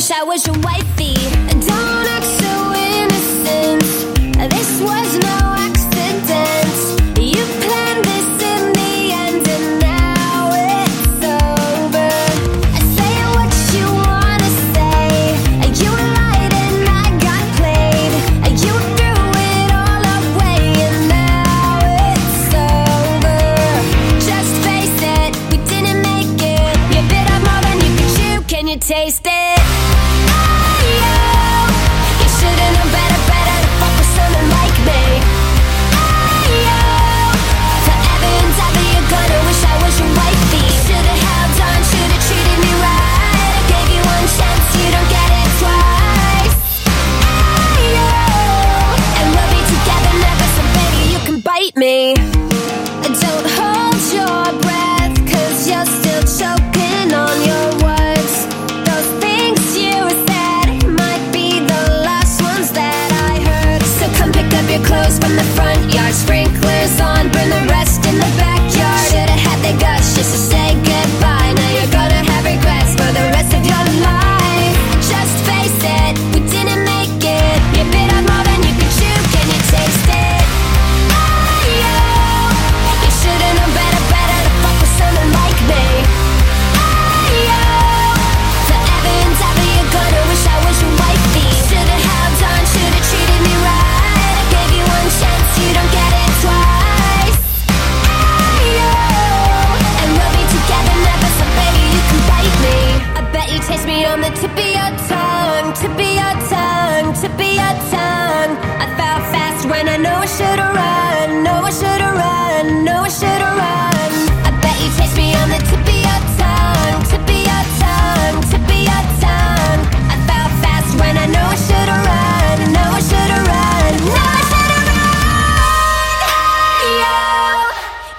wish I was your wifey.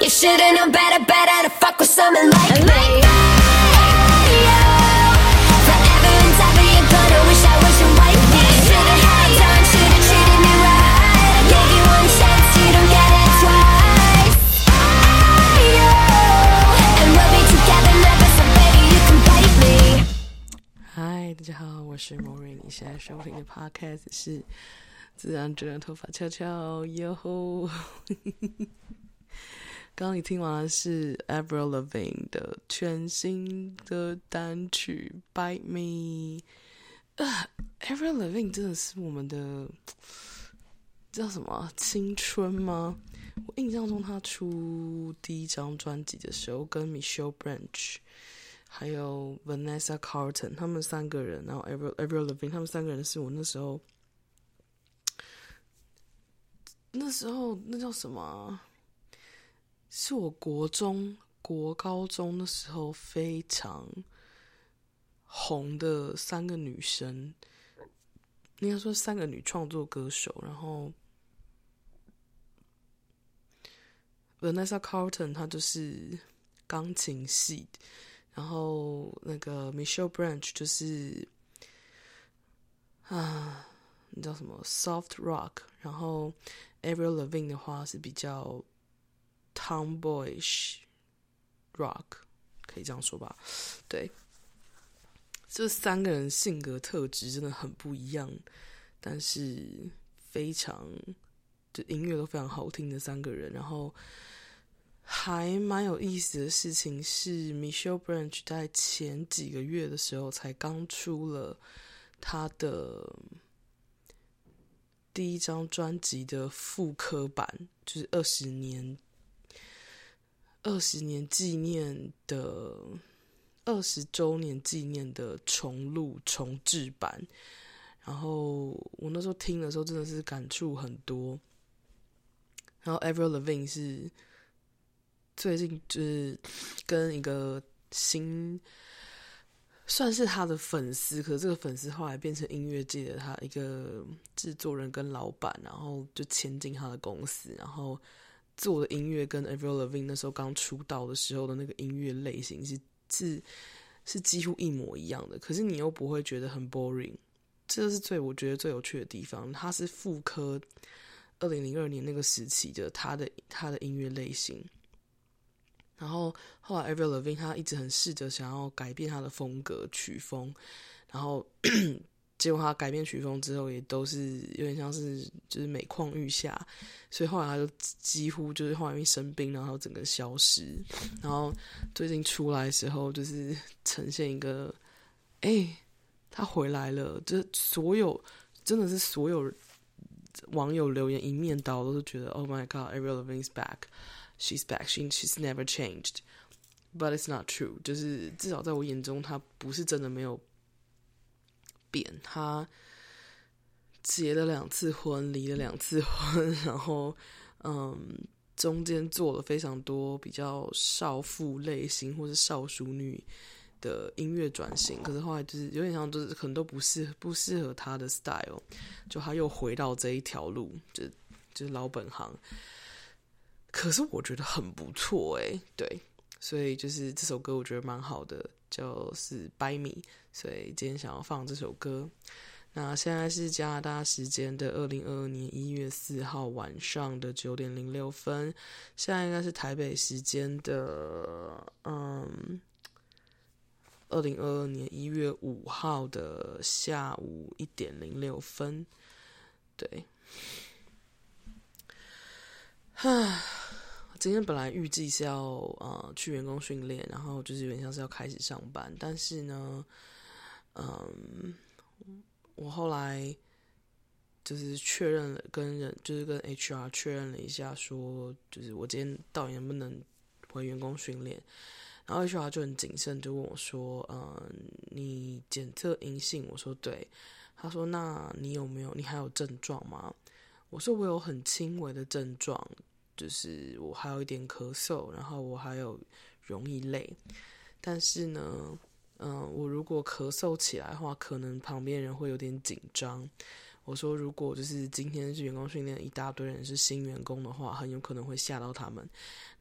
You should've known better, better to fuck with someone like me. Forever and ever you're gonna wish I was your wifey. Should've held on, should've treated me right. I gave you one chance, you don't get it twice. And we'll be together never, so baby you can bite me. 嗨，大家好，我是 Maureen，你现在收听的 Podcast 是自然卷的头发翘翘哟吼。 刚你听完的是 Avril Lavigne 的全新的单曲《Bite Me》。呃，Avril Lavigne 真的是我们的叫什么青春吗？我印象中，他出第一张专辑的时候，跟 Michelle Branch 还有 Vanessa Carlton 他们三个人，然后 Avril Avril Lavigne 他们三个人是我那时候那时候那叫什么？是我国中、国高中的时候非常红的三个女生，应该说三个女创作歌手。然后 Vanessa Carlton 她就是钢琴系，然后那个 Michelle Branch 就是啊，你知道什么 Soft Rock，然后 Avril Lavigne 的话是比较。Tomboyish rock 可以这样说吧？对，这三个人性格特质真的很不一样，但是非常就音乐都非常好听的三个人。然后还蛮有意思的事情是，Michelle Branch 在前几个月的时候才刚出了他的第一张专辑的复刻版，就是二十年。二十年纪念的二十周年纪念的重录重制版，然后我那时候听的时候真的是感触很多。然后 Avril Lavigne 是最近就是跟一个新算是他的粉丝，可是这个粉丝后来变成音乐界的他一个制作人跟老板，然后就签进他的公司，然后。做的音乐跟 Avril Lavigne 那时候刚出道的时候的那个音乐类型是是是几乎一模一样的，可是你又不会觉得很 boring，这是最我觉得最有趣的地方。它是复刻二零零二年那个时期的他的他的音乐类型，然后后来 Avril Lavigne 他一直很试着想要改变他的风格曲风，然后结果他改变曲风之后，也都是有点像是就是每况愈下，所以后来他就几乎就是后来因为生病，然后整个消失。然后最近出来的时候，就是呈现一个，哎、他回来了，就所有真的是所有网友留言一面倒都是觉得，Oh my God，Avril Lavigne is back，she's back，she she's never changed，but it's not true，就是至少在我眼中，他不是真的没有。变，他结了两次婚，离了两次婚，然后，嗯，中间做了非常多比较少妇类型或是少淑女的音乐转型，可是后来就是有点像，就是可能都不适不适合他的 style，就他又回到这一条路，就就是老本行。可是我觉得很不错哎，对，所以就是这首歌我觉得蛮好的。就是《By Me》，所以今天想要放这首歌。那现在是加拿大时间的二零二二年一月四号晚上的九点零六分，现在应该是台北时间的嗯二零二二年一月五号的下午一点零六分。对，哈。今天本来预计是要呃去员工训练，然后就是有点像是要开始上班，但是呢，嗯，我后来就是确认了跟人，就是跟 HR 确认了一下，说就是我今天到底能不能回员工训练，然后 HR 就很谨慎，就问我说，嗯，你检测阴性？我说对。他说，那你有没有？你还有症状吗？我说我有很轻微的症状。就是我还有一点咳嗽，然后我还有容易累，但是呢，嗯、我如果咳嗽起来的话，可能旁边人会有点紧张。我说，如果就是今天是员工训练，一大堆人是新员工的话，很有可能会吓到他们。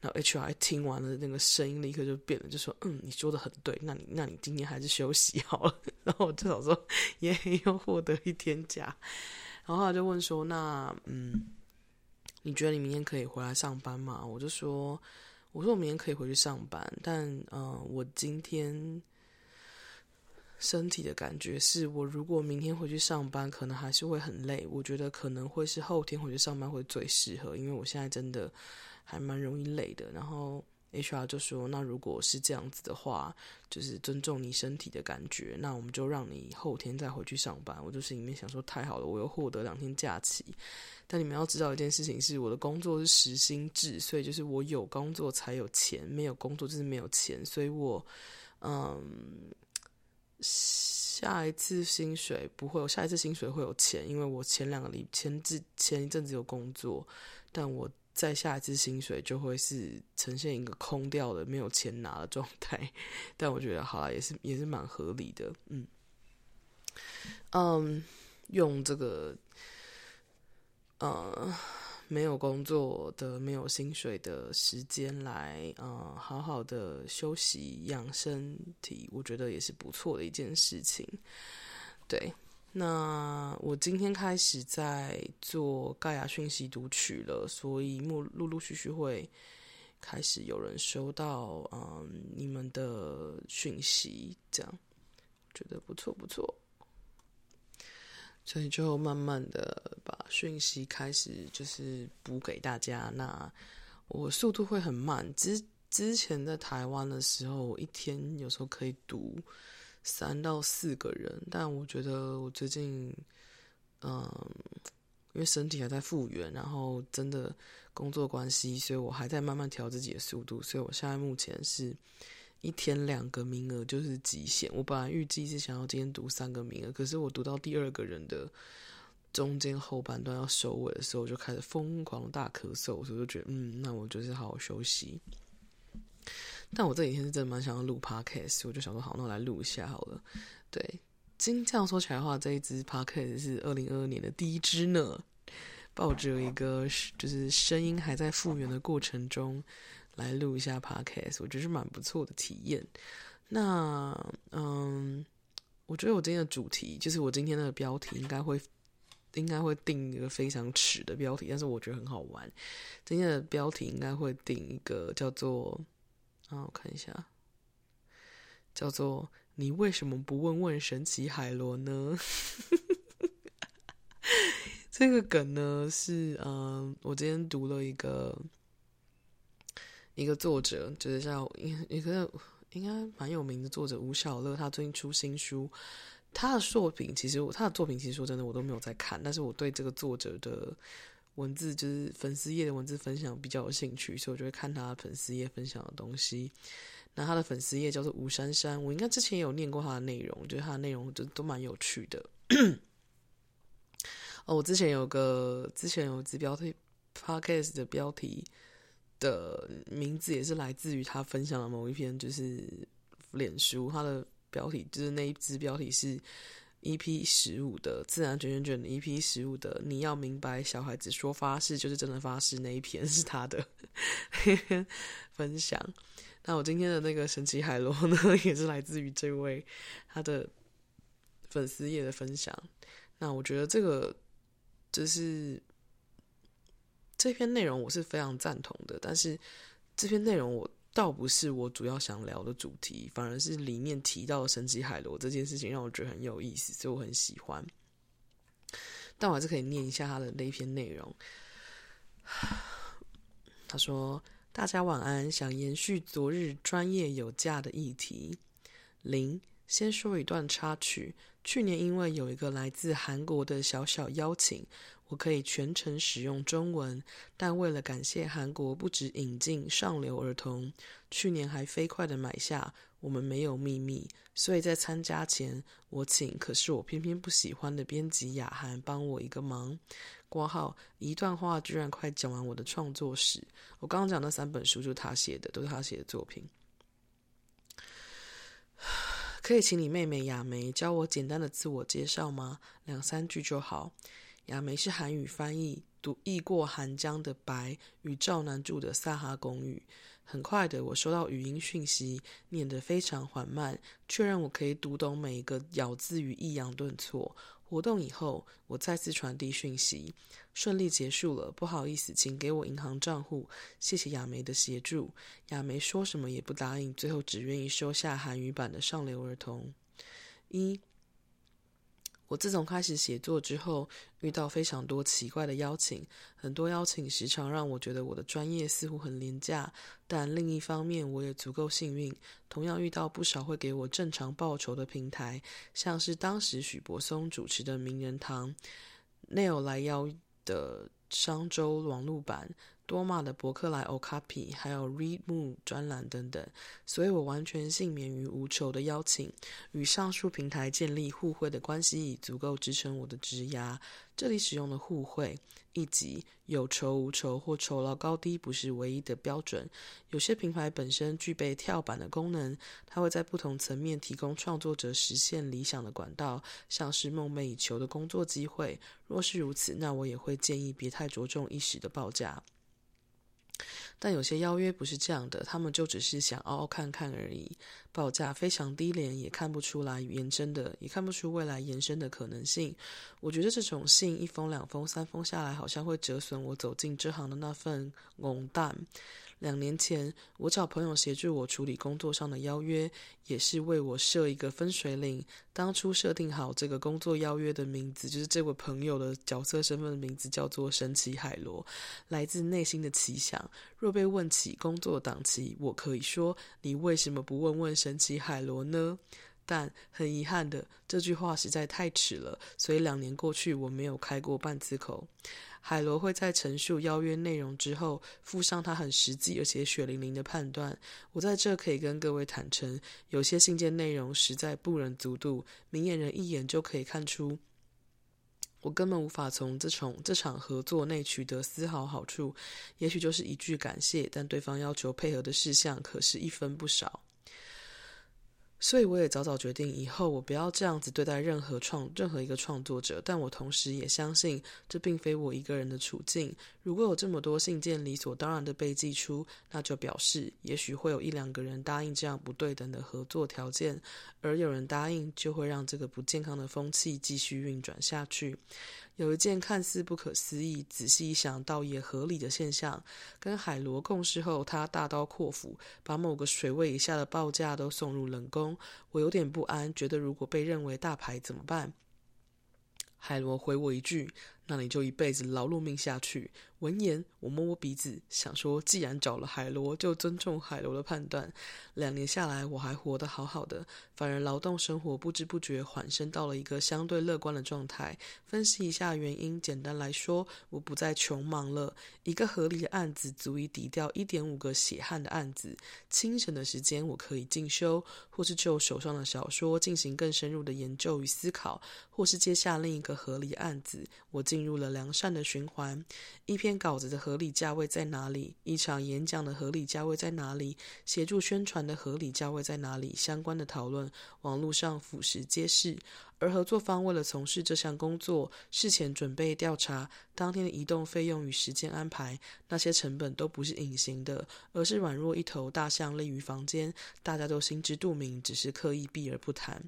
然后 HR 听完了，那个声音立刻就变了，就说：“嗯，你说的很对，那你那你今天还是休息好了。”然后我就想说，也又获得一天假。然后他就问说：“那嗯。”你觉得你明天可以回来上班吗？我就说，我说我明天可以回去上班，但嗯、我今天身体的感觉是我如果明天回去上班，可能还是会很累。我觉得可能会是后天回去上班会最适合，因为我现在真的还蛮容易累的。然后。HR 就说：“那如果是这样子的话，就是尊重你身体的感觉，那我们就让你后天再回去上班。”我就心里面想说：“太好了，我又获得两天假期。”但你们要知道一件事情是，我的工作是时薪制，所以就是我有工作才有钱，没有工作就是没有钱。所以我，嗯，下一次薪水不会有，下一次薪水会有钱，因为我前两个礼前之前一阵子有工作，但我。再下一次薪水就会是呈现一个空掉的、没有钱拿的状态，但我觉得好啦，也是也是蛮合理的，嗯，嗯，用这个，呃，没有工作的、没有薪水的时间来，呃，好好的休息养身体，我觉得也是不错的一件事情，对。那我今天开始在做盖亚讯息读取了，所以陆陆陆续续会开始有人收到嗯你们的讯息，这样觉得不错不错，所以就慢慢的把讯息开始就是补给大家。那我速度会很慢，之之前在台湾的时候，我一天有时候可以读。三到四个人，但我觉得我最近，嗯，因为身体还在复原，然后真的工作关系，所以我还在慢慢调自己的速度，所以我现在目前是一天两个名额就是极限。我本来预计是想要今天读三个名额，可是我读到第二个人的中间后半段要收尾的时候，我就开始疯狂大咳嗽，所以就觉得，嗯，那我就是好好休息。但我这几天是真的蛮想要录 podcast，我就想说好，那我来录一下好了。对，今这样说起来的话，这一支 podcast 是二零二二年的第一支呢，抱着一个就是声音还在复原的过程中来录一下 podcast，我觉得是蛮不错的体验。那嗯，我觉得我今天的主题就是我今天的标题应该会应该会定一个非常耻的标题，但是我觉得很好玩。今天的标题应该会定一个叫做。啊，我看一下，叫做“你为什么不问问神奇海螺呢？这个梗呢是，嗯、我今天读了一个一个作者，就是叫一个应该蛮有名的作者吴晓乐，他最近出新书。他的作品其实我他的作品其实说真的我都没有在看，但是我对这个作者的文字就是粉丝页的文字分享比较有兴趣，所以我就会看他粉丝页分享的东西。那他的粉丝页叫做吴珊珊，我应该之前有念过他的内容，我觉得他的内容就都蛮有趣的。哦，我之前有个之前有支标题 Podcast 的标题的名字也是来自于他分享的某一篇，就是脸书他的标题就是那一支标题是 EP 十五的自然卷卷卷的 EP 十五的你要明白小孩子说发誓就是真的发誓那一篇是他的 分享。那我今天的那个神奇海螺呢，也是来自于这位他的粉丝页的分享。那我觉得这个就是这篇内容我是非常赞同的，但是这篇内容我倒不是我主要想聊的主题，反而是里面提到神奇海螺这件事情让我觉得很有意思，所以我很喜欢。但我还是可以念一下他的那篇内容。他说。大家晚安。想延续昨日专业有价的议题，零先说一段插曲。去年因为有一个来自韩国的小小邀请，我可以全程使用中文。但为了感谢韩国不止引进上流儿童，去年还飞快地买下《我们没有秘密》，所以在参加前，我请可是我偏偏不喜欢的编辑雅涵帮我一个忙。括号一段话居然快讲完我的创作史。我刚刚讲那三本书就是他写的，都是他写的作品。可以请你妹妹雅梅教我简单的自我介绍吗？两三句就好。雅梅是韩语翻译，读译过寒江的《白》与赵南柱的《萨哈公寓》。很快的，我收到语音讯息，念得非常缓慢，确认我可以读懂每一个咬字与抑扬顿挫。活动以后，我再次传递讯息，顺利结束了。不好意思，请给我银行账户。谢谢雅梅的协助。雅梅说什么也不答应，最后只愿意收下韩语版的上流儿童。一。我自从开始写作之后，遇到非常多奇怪的邀请，很多邀请时常让我觉得我的专业似乎很廉价，但另一方面我也足够幸运，同样遇到不少会给我正常报酬的平台，像是当时许柏松主持的名人堂，Neil 来邀的商周网络版。多玛的博客来 Okapi，还有 Read Moon 专栏等等，所以我完全幸免于无酬的邀请。与上述平台建立互惠的关系，已足够支撑我的职涯。这里使用的互惠，以及有酬无酬或酬劳高低不是唯一的标准。有些平台本身具备跳板的功能，它会在不同层面提供创作者实现理想的管道，像是梦寐以求的工作机会。若是如此，那我也会建议别太着重一时的报价。但有些邀约不是这样的，他们就只是想凹凹看看而已，报价非常低廉，也看不出来延伸的，也看不出未来延伸的可能性。我觉得这种信一封、两封、三封下来，好像会折损我走进这行的那份浓淡。两年前，我找朋友协助我处理工作上的邀约，也是为我设一个分水岭。当初设定好这个工作邀约的名字，就是这位朋友的角色身份的名字，叫做“神奇海螺”，来自内心的奇想。若被问起工作档期，我可以说：“你为什么不问问神奇海螺呢？”但很遗憾的，这句话实在太迟了，所以两年过去，我没有开过半次口。海螺会在陈述邀约内容之后，附上他很实际而且血淋淋的判断。我在这可以跟各位坦诚，有些信件内容实在不忍卒读，明眼人一眼就可以看出，我根本无法从这场这场合作内取得丝毫好处。也许就是一句感谢，但对方要求配合的事项可是一分不少。所以我也早早决定，以后我不要这样子对待任何创任何一个创作者。但我同时也相信，这并非我一个人的处境。如果有这么多信件理所当然的被寄出，那就表示，也许会有一两个人答应这样不对等的合作条件，而有人答应，就会让这个不健康的风气继续运转下去。有一件看似不可思议，仔细一想倒也合理的现象：跟海螺共事后，他大刀阔斧，把某个水位以下的报价都送入冷宫。我有点不安，觉得如果被认为大牌怎么办？海螺回我一句。那你就一辈子劳碌命下去。闻言，我摸摸鼻子，想说，既然找了海螺，就尊重海螺的判断。两年下来，我还活得好好的，反而劳动生活不知不觉缓升到了一个相对乐观的状态。分析一下原因，简单来说，我不再穷忙了。一个合理的案子足以抵掉一点五个血汗的案子。清晨的时间，我可以进修，或是就手上的小说进行更深入的研究与思考，或是接下另一个合理案子。我进。进入了良善的循环。一篇稿子的合理价位在哪里？一场演讲的合理价位在哪里？协助宣传的合理价位在哪里？相关的讨论，网络上俯拾皆是。而合作方为了从事这项工作，事前准备调查，当天的移动费用与时间安排，那些成本都不是隐形的，而是宛若一头大象立于房间，大家都心知肚明，只是刻意避而不谈。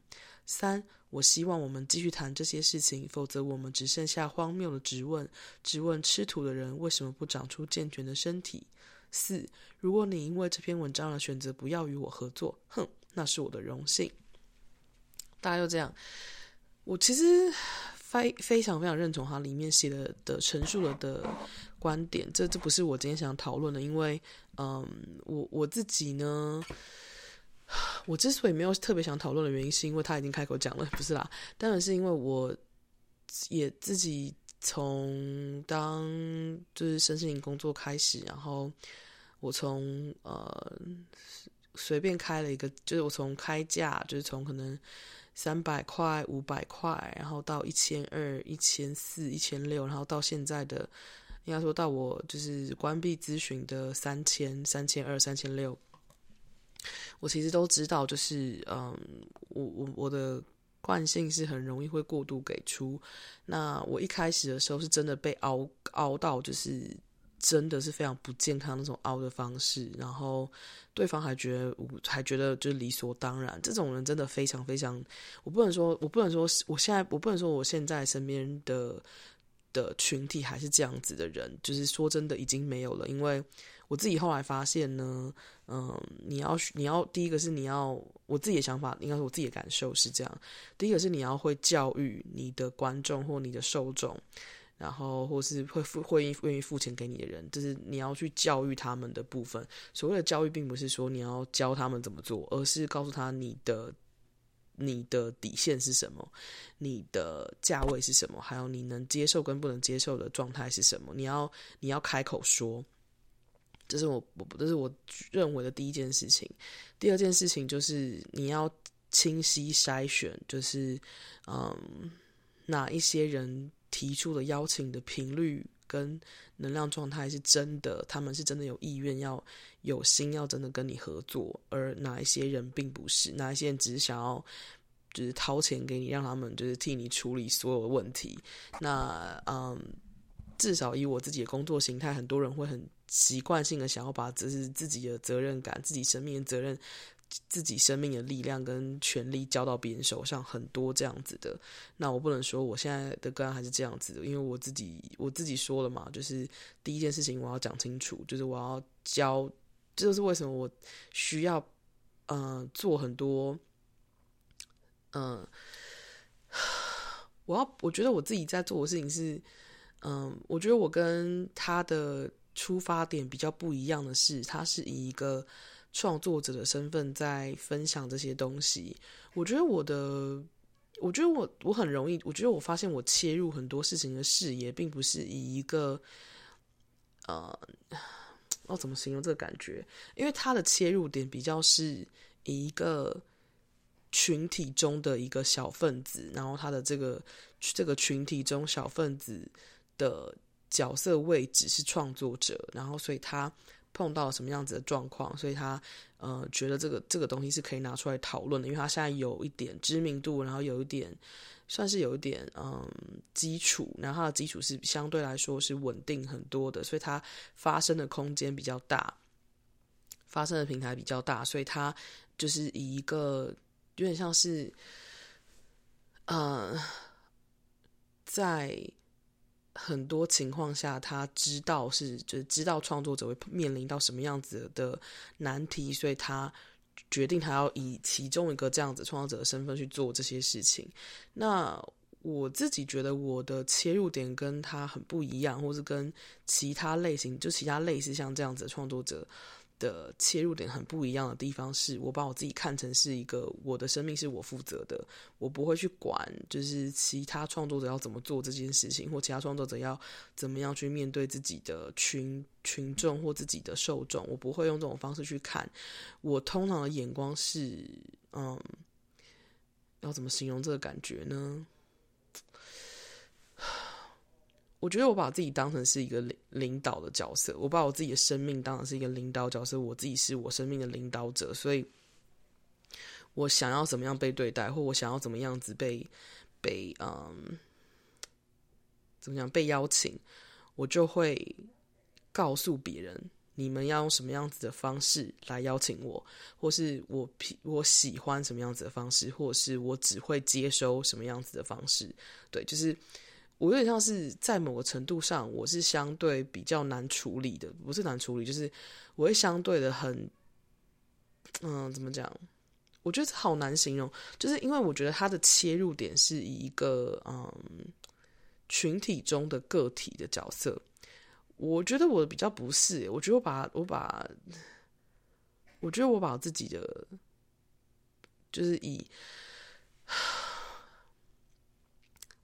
三。我希望我们继续谈这些事情，否则我们只剩下荒谬的质问：质问吃土的人为什么不长出健全的身体？四，如果你因为这篇文章而选择不要与我合作，哼，那是我的荣幸。大概就这样。我其实非非常非常认同他里面写的的陈述了的观点。这这不是我今天想讨论的，因为嗯，我我自己呢。我之所以没有特别想讨论的原因，是因为他已经开口讲了，不是啦。当然是因为我也自己从当就是身心灵工作开始，然后我从呃随便开了一个，就是我从开价，就是从可能三百块、五百块，然后到一千二、一千四、一千六，然后到现在的应该说到我就是关闭咨询的三千、三千二、三千六。我其实都知道，就是嗯，我我我的惯性是很容易会过度给出。那我一开始的时候是真的被熬熬到，就是真的是非常不健康那种凹的方式。然后对方还觉得，还觉得就是理所当然。这种人真的非常非常，我不能说，我不能说，我现在我不能说我现在身边的的群体还是这样子的人，就是说真的已经没有了，因为。我自己后来发现呢，嗯，你要你要第一个是你要我自己的想法，应该是我自己的感受是这样。第一个是你要会教育你的观众或你的受众，然后或是会付会愿意付钱给你的人，就是你要去教育他们的部分。所谓的教育，并不是说你要教他们怎么做，而是告诉他你的你的底线是什么，你的价位是什么，还有你能接受跟不能接受的状态是什么。你要你要开口说。这是我我这是我认为的第一件事情。第二件事情就是你要清晰筛选，就是嗯，哪一些人提出的邀请的频率跟能量状态是真的，他们是真的有意愿要有心要真的跟你合作，而哪一些人并不是，哪一些人只是想要就是掏钱给你，让他们就是替你处理所有的问题。那嗯，至少以我自己的工作形态，很多人会很。习惯性的想要把这是自己的责任感、自己生命的责任、自己生命的力量跟权力交到别人手上，很多这样子的。那我不能说我现在的个案还是这样子的，因为我自己我自己说了嘛，就是第一件事情我要讲清楚，就是我要教，这就是为什么我需要嗯、呃、做很多嗯、我要我觉得我自己在做的事情是嗯、我觉得我跟他的。出发点比较不一样的是，他是以一个创作者的身份在分享这些东西。我觉得我的，我觉得我我很容易，我觉得我发现我切入很多事情的视野，并不是以一个，呃，要怎么形容这个感觉？因为他的切入点比较是以一个群体中的一个小分子，然后他的这个这个群体中小分子的。角色位置是创作者，然后所以他碰到什么样子的状况，所以他呃觉得这个这个东西是可以拿出来讨论的，因为他现在有一点知名度，然后有一点算是有一点嗯基础，然后他的基础是相对来说是稳定很多的，所以他发声的空间比较大，发声的平台比较大，所以他就是以一个有点像是呃在。很多情况下，他知道是就是知道创作者会面临到什么样子的难题，所以他决定他要以其中一个这样子创作者的身份去做这些事情。那我自己觉得我的切入点跟他很不一样，或是跟其他类型就其他类似像这样子的创作者。的切入点很不一样的地方是，我把我自己看成是一个我的生命是我负责的，我不会去管就是其他创作者要怎么做这件事情，或其他创作者要怎么样去面对自己的群群众或自己的受众，我不会用这种方式去看。我通常的眼光是，嗯，要怎么形容这个感觉呢？我觉得我把自己当成是一个领领导的角色，我把我自己的生命当成是一个领导角色，我自己是我生命的领导者，所以，我想要怎么样被对待，或我想要怎么样子被被嗯，怎么讲被邀请，我就会告诉别人，你们要用什么样子的方式来邀请我，或是我我喜欢什么样子的方式，或是我只会接收什么样子的方式，对，就是。我有点像是在某个程度上，我是相对比较难处理的，不是难处理，就是我会相对的很，嗯，怎么讲？我觉得好难形容，就是因为我觉得他的切入点是以一个嗯群体中的个体的角色，我觉得我比较不是，我觉得我把我把，我觉得我把自己的就是以。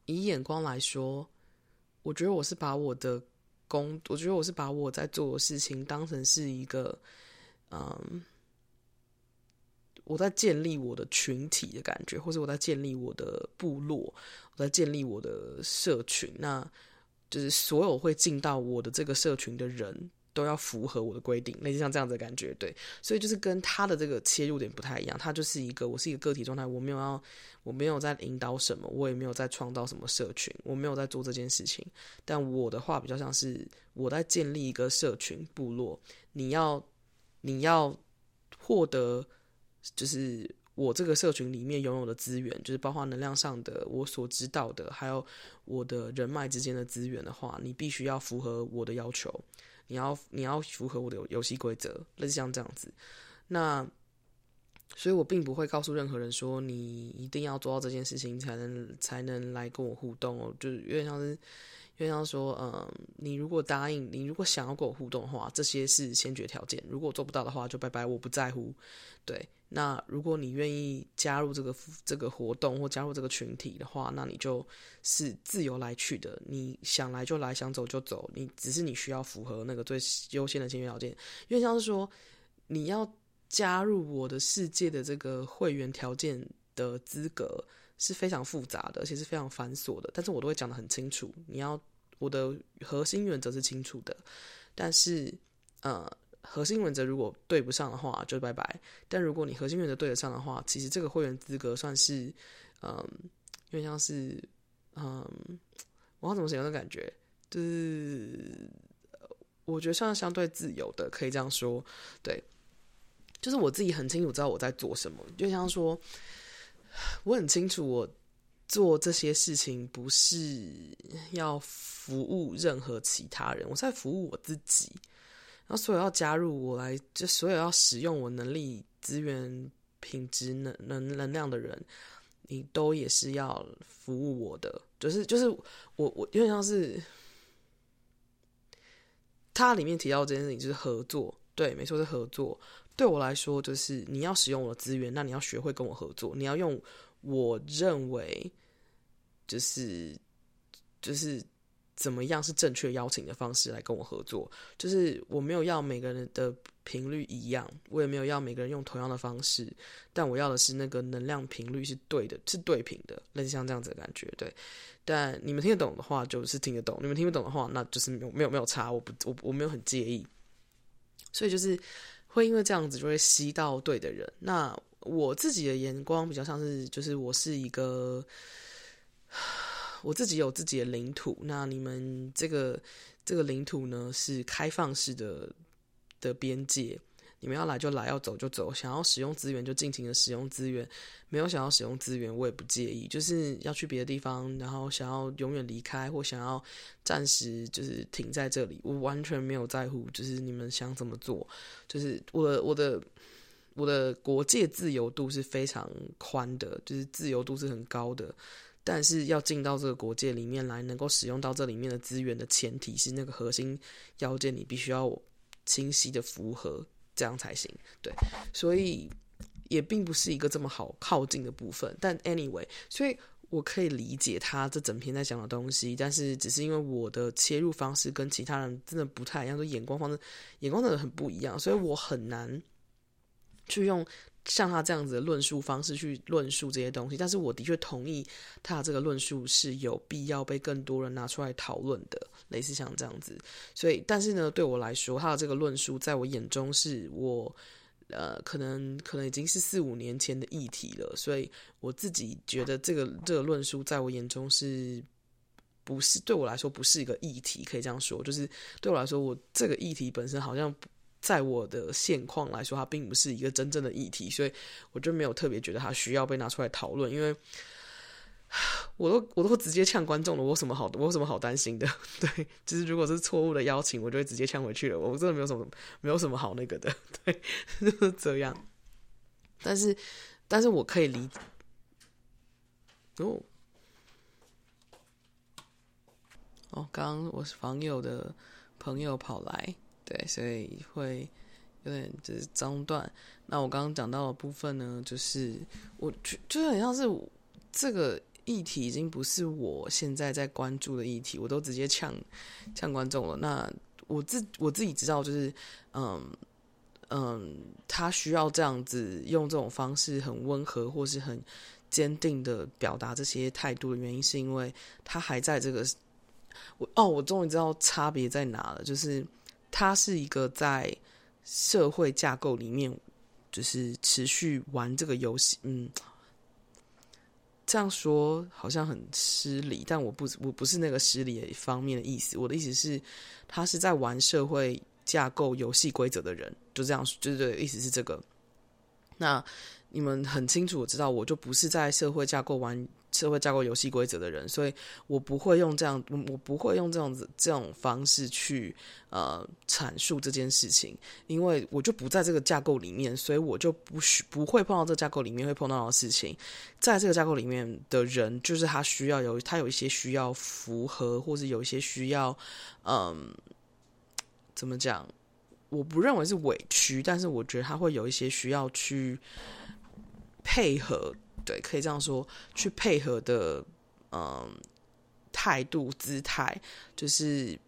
以眼光来说，我觉得我是把我的工，我觉得我是把我在做的事情当成是一个，嗯，我在建立我的群体的感觉，或者我在建立我的部落，我在建立我的社群，那就是所有会进到我的这个社群的人。都要符合我的规定，类似像这样子的感觉，对，所以就是跟他的这个切入点不太一样，他就是一个我是一个个体状态，我没有要，我没有在引导什么，我也没有在创造什么社群，我没有在做这件事情，但我的话比较像是我在建立一个社群部落，你要你要获得就是我这个社群里面拥有的资源，就是包括能量上的我所知道的，还有我的人脉之间的资源的话，你必须要符合我的要求。你要你要符合我的游戏规则，类似像这样子。那所以，我并不会告诉任何人说你一定要做到这件事情才能才能来跟我互动哦。就是有点像是，有点像说，嗯，你如果答应，你如果想要跟我互动的话，这些是先决条件。如果做不到的话，就拜拜，我不在乎。对。那如果你愿意加入这个这个活动或加入这个群体的话，那你就是自由来去的。你想来就来，想走就走。你只是你需要符合那个最优先的先决条件。因为像是说，你要加入我的世界的这个会员条件的资格是非常复杂的，而且是非常繁琐的。但是我都会讲得很清楚。你要我的核心原则是清楚的，但是呃。核心原则如果对不上的话，就拜拜。但如果你核心原则对得上的话，其实这个会员资格算是，嗯，有点像是，嗯，我要怎么形容的感觉？就是我觉得算相对自由的，可以这样说。对，就是我自己很清楚知道我在做什么。就像说，我很清楚我做这些事情不是要服务任何其他人，我在服务我自己。然后，所有要加入我来，就所有要使用我能力、资源、品质、能能能量的人，你都也是要服务我的。就是就是我我有点像是，他里面提到这件事情就是合作，对，没错是合作。对我来说，就是你要使用我的资源，那你要学会跟我合作，你要用我认为就是就是。怎么样是正确邀请的方式来跟我合作？就是我没有要每个人的频率一样，我也没有要每个人用同样的方式，但我要的是那个能量频率是对的，是对频的，类似像这样子的感觉。对，但你们听得懂的话就是听得懂，你们听不懂的话那就是没有没有没有差，我不我我没有很介意。所以就是会因为这样子就会吸到对的人。那我自己的眼光比较像是，就是我是一个。我自己有自己的领土，那你们这个这个领土呢，是开放式的的边界，你们要来就来，要走就走，想要使用资源就尽情的使用资源，没有想要使用资源我也不介意。就是要去别的地方，然后想要永远离开或想要暂时就是停在这里，我完全没有在乎。就是你们想怎么做，就是我的我的我的国界自由度是非常宽的，就是自由度是很高的。但是要进到这个国界里面来，能够使用到这里面的资源的前提是那个核心要件，你必须要清晰的符合，这样才行。对，所以也并不是一个这么好靠近的部分。但 anyway，所以我可以理解他这整篇在讲的东西，但是只是因为我的切入方式跟其他人真的不太一样，就眼光方式眼光真的很不一样，所以我很难去用。像他这样子的论述方式去论述这些东西，但是我的确同意他这个论述是有必要被更多人拿出来讨论的，类似像这样子。所以，但是呢，对我来说，他的这个论述在我眼中是我呃，可能可能已经是四五年前的议题了。所以我自己觉得这个这个论述在我眼中是不是对我来说不是一个议题，可以这样说，就是对我来说，我这个议题本身好像。在我的现况来说，它并不是一个真正的议题，所以我就没有特别觉得它需要被拿出来讨论。因为我都我都直接呛观众了，我有什么好我有什么好担心的？对，就是如果是错误的邀请，我就会直接呛回去了。我真的没有什么没有什么好那个的，对，就是这样。但是，但是我可以理解。哦，哦，刚刚我是房友的朋友跑来。对，所以会有点就是中断。那我刚刚讲到的部分呢，就是我觉就是很像是这个议题已经不是我现在在关注的议题，我都直接呛呛观众了。那我自我自己知道，就是嗯嗯，他需要这样子用这种方式很温和或是很坚定的表达这些态度的原因，是因为他还在这个我哦，我终于知道差别在哪了，就是。他是一个在社会架构里面，就是持续玩这个游戏。嗯，这样说好像很失礼，但我不，我不是那个失礼方面的意思。我的意思是，他是在玩社会架构游戏规则的人，就这样，就是，意思是这个。那你们很清楚，我知道，我就不是在社会架构玩。社会架构游戏规则的人，所以我不会用这样，我不会用这样子这种方式去呃阐述这件事情，因为我就不在这个架构里面，所以我就不需不会碰到这个架构里面会碰到的事情。在这个架构里面的人，就是他需要有他有一些需要符合，或是有一些需要，嗯，怎么讲？我不认为是委屈，但是我觉得他会有一些需要去配合。对，可以这样说，去配合的，嗯，态度、姿态，就是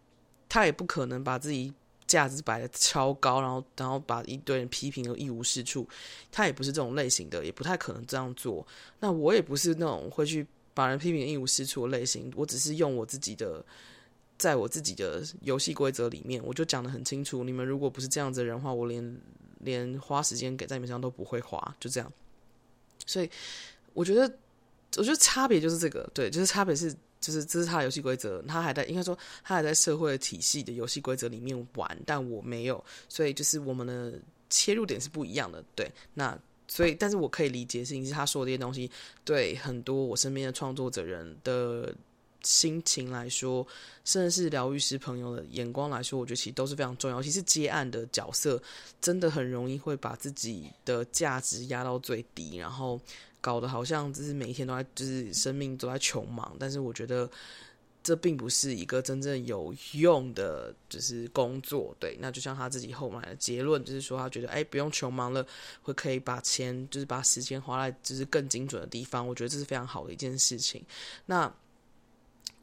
他也不可能把自己价值摆得超高，然后，然后把一堆人批评的一无是处。他也不是这种类型的，也不太可能这样做。那我也不是那种会去把人批评一无是处的类型。我只是用我自己的，在我自己的游戏规则里面，我就讲得很清楚。你们如果不是这样子的人话，我连连花时间给在你们身上都不会花，就这样。所以。我觉得，我觉得差别就是这个，对，就是差别是，就是这是他的游戏规则，他还在应该说他还在社会体系的游戏规则里面玩，但我没有，所以就是我们的切入点是不一样的，对，那所以，但是我可以理解的事情是他说的这些东西，对很多我身边的创作者人的心情来说，甚至是疗愈师朋友的眼光来说，我觉得其实都是非常重要。尤其是接案的角色，真的很容易会把自己的价值压到最低，然后。搞得好像就是每一天都在，就是生命都在穷忙，但是我觉得这并不是一个真正有用的，就是工作。对，那就像他自己后来的结论，就是说他觉得，哎，不用穷忙了，会可以把钱，就是把时间花在就是更精准的地方。我觉得这是非常好的一件事情。那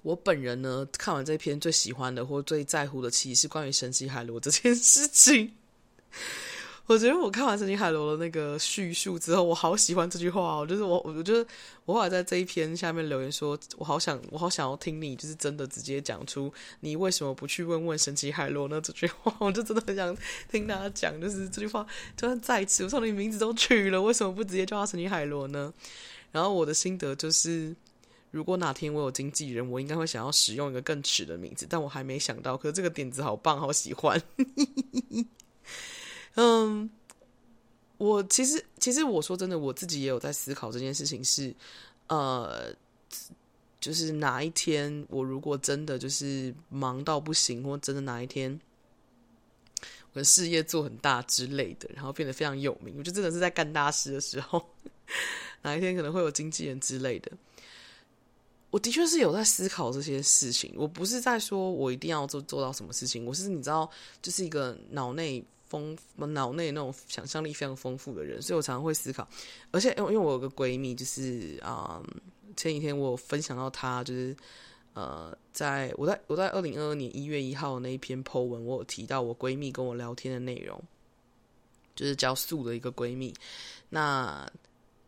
我本人呢，看完这篇最喜欢的或最在乎的，其实是关于神奇海螺这件事情。我觉得我看完《神奇海螺》的那个叙述之后，我好喜欢这句话哦。就是我，我觉得我后来在这一篇下面留言说，我好想，我好想要听你，就是真的直接讲出你为什么不去问问神奇海螺呢？这句话，我就真的很想听他讲。就是这句话，就算再次，我说你名字都取了，为什么不直接叫他神奇海螺呢？然后我的心得就是，如果哪天我有经纪人，我应该会想要使用一个更迟的名字，但我还没想到。可是这个点子好棒，好喜欢。嗯，我其实其实我说真的，我自己也有在思考这件事情是，呃，就是哪一天我如果真的就是忙到不行，或真的哪一天我的事业做很大之类的，然后变得非常有名，我就真的是在干大事的时候，哪一天可能会有经纪人之类的。我的确是有在思考这些事情，我不是在说我一定要做做到什么事情，我是你知道，就是一个脑内丰脑内那种想象力非常丰富的人，所以我常常会思考。而且，因为因为我有个闺蜜，就是啊、嗯，前几天我有分享到她，就是呃，在我在我在二零二二年一月一号那一篇 po 文，我有提到我闺蜜跟我聊天的内容，就是叫素的一个闺蜜。那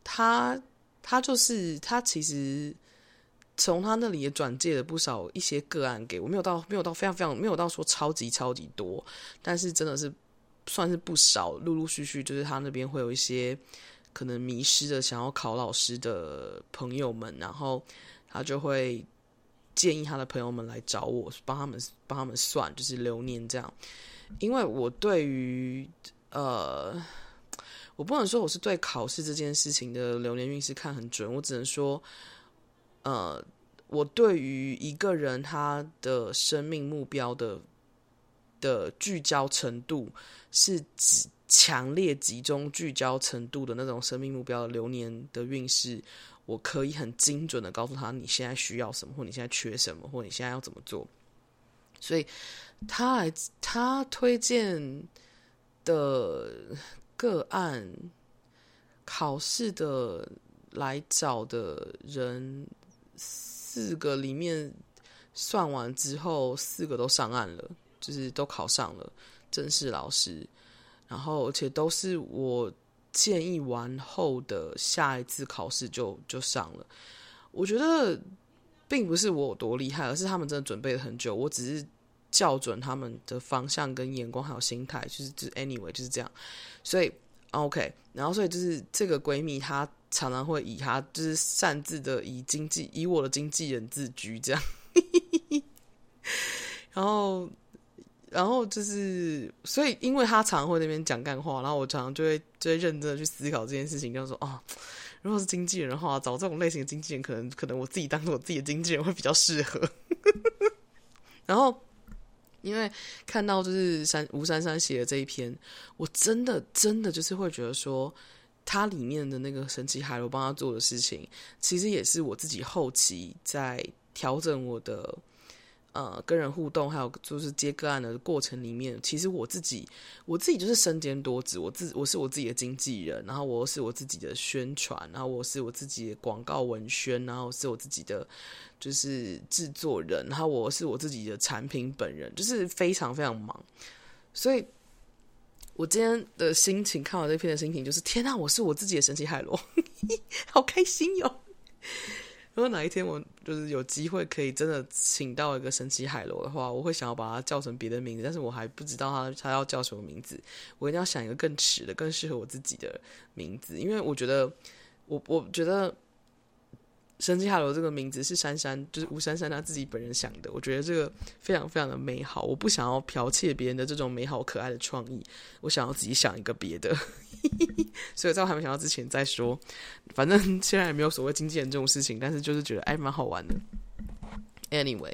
她她就是她其实。从他那里也转借了不少一些个案给我，没有到没有到非常非常没有到说超级超级多，但是真的是算是不少，陆陆续续就是他那边会有一些可能迷失的想要考老师的朋友们，然后他就会建议他的朋友们来找我帮他们帮他们算，就是流年这样。因为我对于呃，我不能说我是对考试这件事情的流年运势看很准，我只能说。呃，我对于一个人他的生命目标的的聚焦程度，是指强烈集中聚焦程度的那种生命目标流年的运势，我可以很精准的告诉他你现在需要什么，或你现在缺什么，或你现在要怎么做。所以他来他推荐的个案考试的来找的人。四个里面算完之后，四个都上岸了，就是都考上了正式老师，然后而且都是我建议完后的下一次考试就就上了。我觉得并不是我有多厉害，而是他们真的准备了很久，我只是校准他们的方向跟眼光还有心态，就是就 anyway 就是这样。所以 OK，然后所以就是这个闺蜜她。常常会以他就是擅自的以经纪以我的经纪人自居这样，然后然后就是所以因为他常会那边讲干话，然后我常常就会就会认真的去思考这件事情，就是说哦，如果是经纪人的话，找这种类型的经纪人，可能可能我自己当做我自己的经纪人会比较适合。然后因为看到就是珊吴珊珊写的这一篇，我真的真的就是会觉得说。它里面的那个神奇海螺帮他做的事情，其实也是我自己后期在调整我的呃跟人互动，还有就是接个案的过程里面，其实我自己我自己就是身兼多职，我自我是我自己的经纪人，然后我是我自己的宣传，然后我是我自己的广告文宣，然后是我自己的就是制作人，然后我是我自己的产品本人，就是非常非常忙，所以。我今天的心情，看完这篇的心情就是：天哪，我是我自己的神奇海螺，好开心哟！如果哪一天我就是有机会可以真的请到一个神奇海螺的话，我会想要把它叫成别的名字，但是我还不知道它它要叫什么名字。我一定要想一个更迟的、更适合我自己的名字，因为我觉得，我我觉得。神奇海螺这个名字是珊珊，就是吴珊珊她自己本人想的。我觉得这个非常非常的美好，我不想要剽窃别人的这种美好可爱的创意，我想要自己想一个别的。所以在我还没想到之前再说，反正 现在也没有所谓经纪人这种事情，但是就是觉得哎蛮好玩的。Anyway，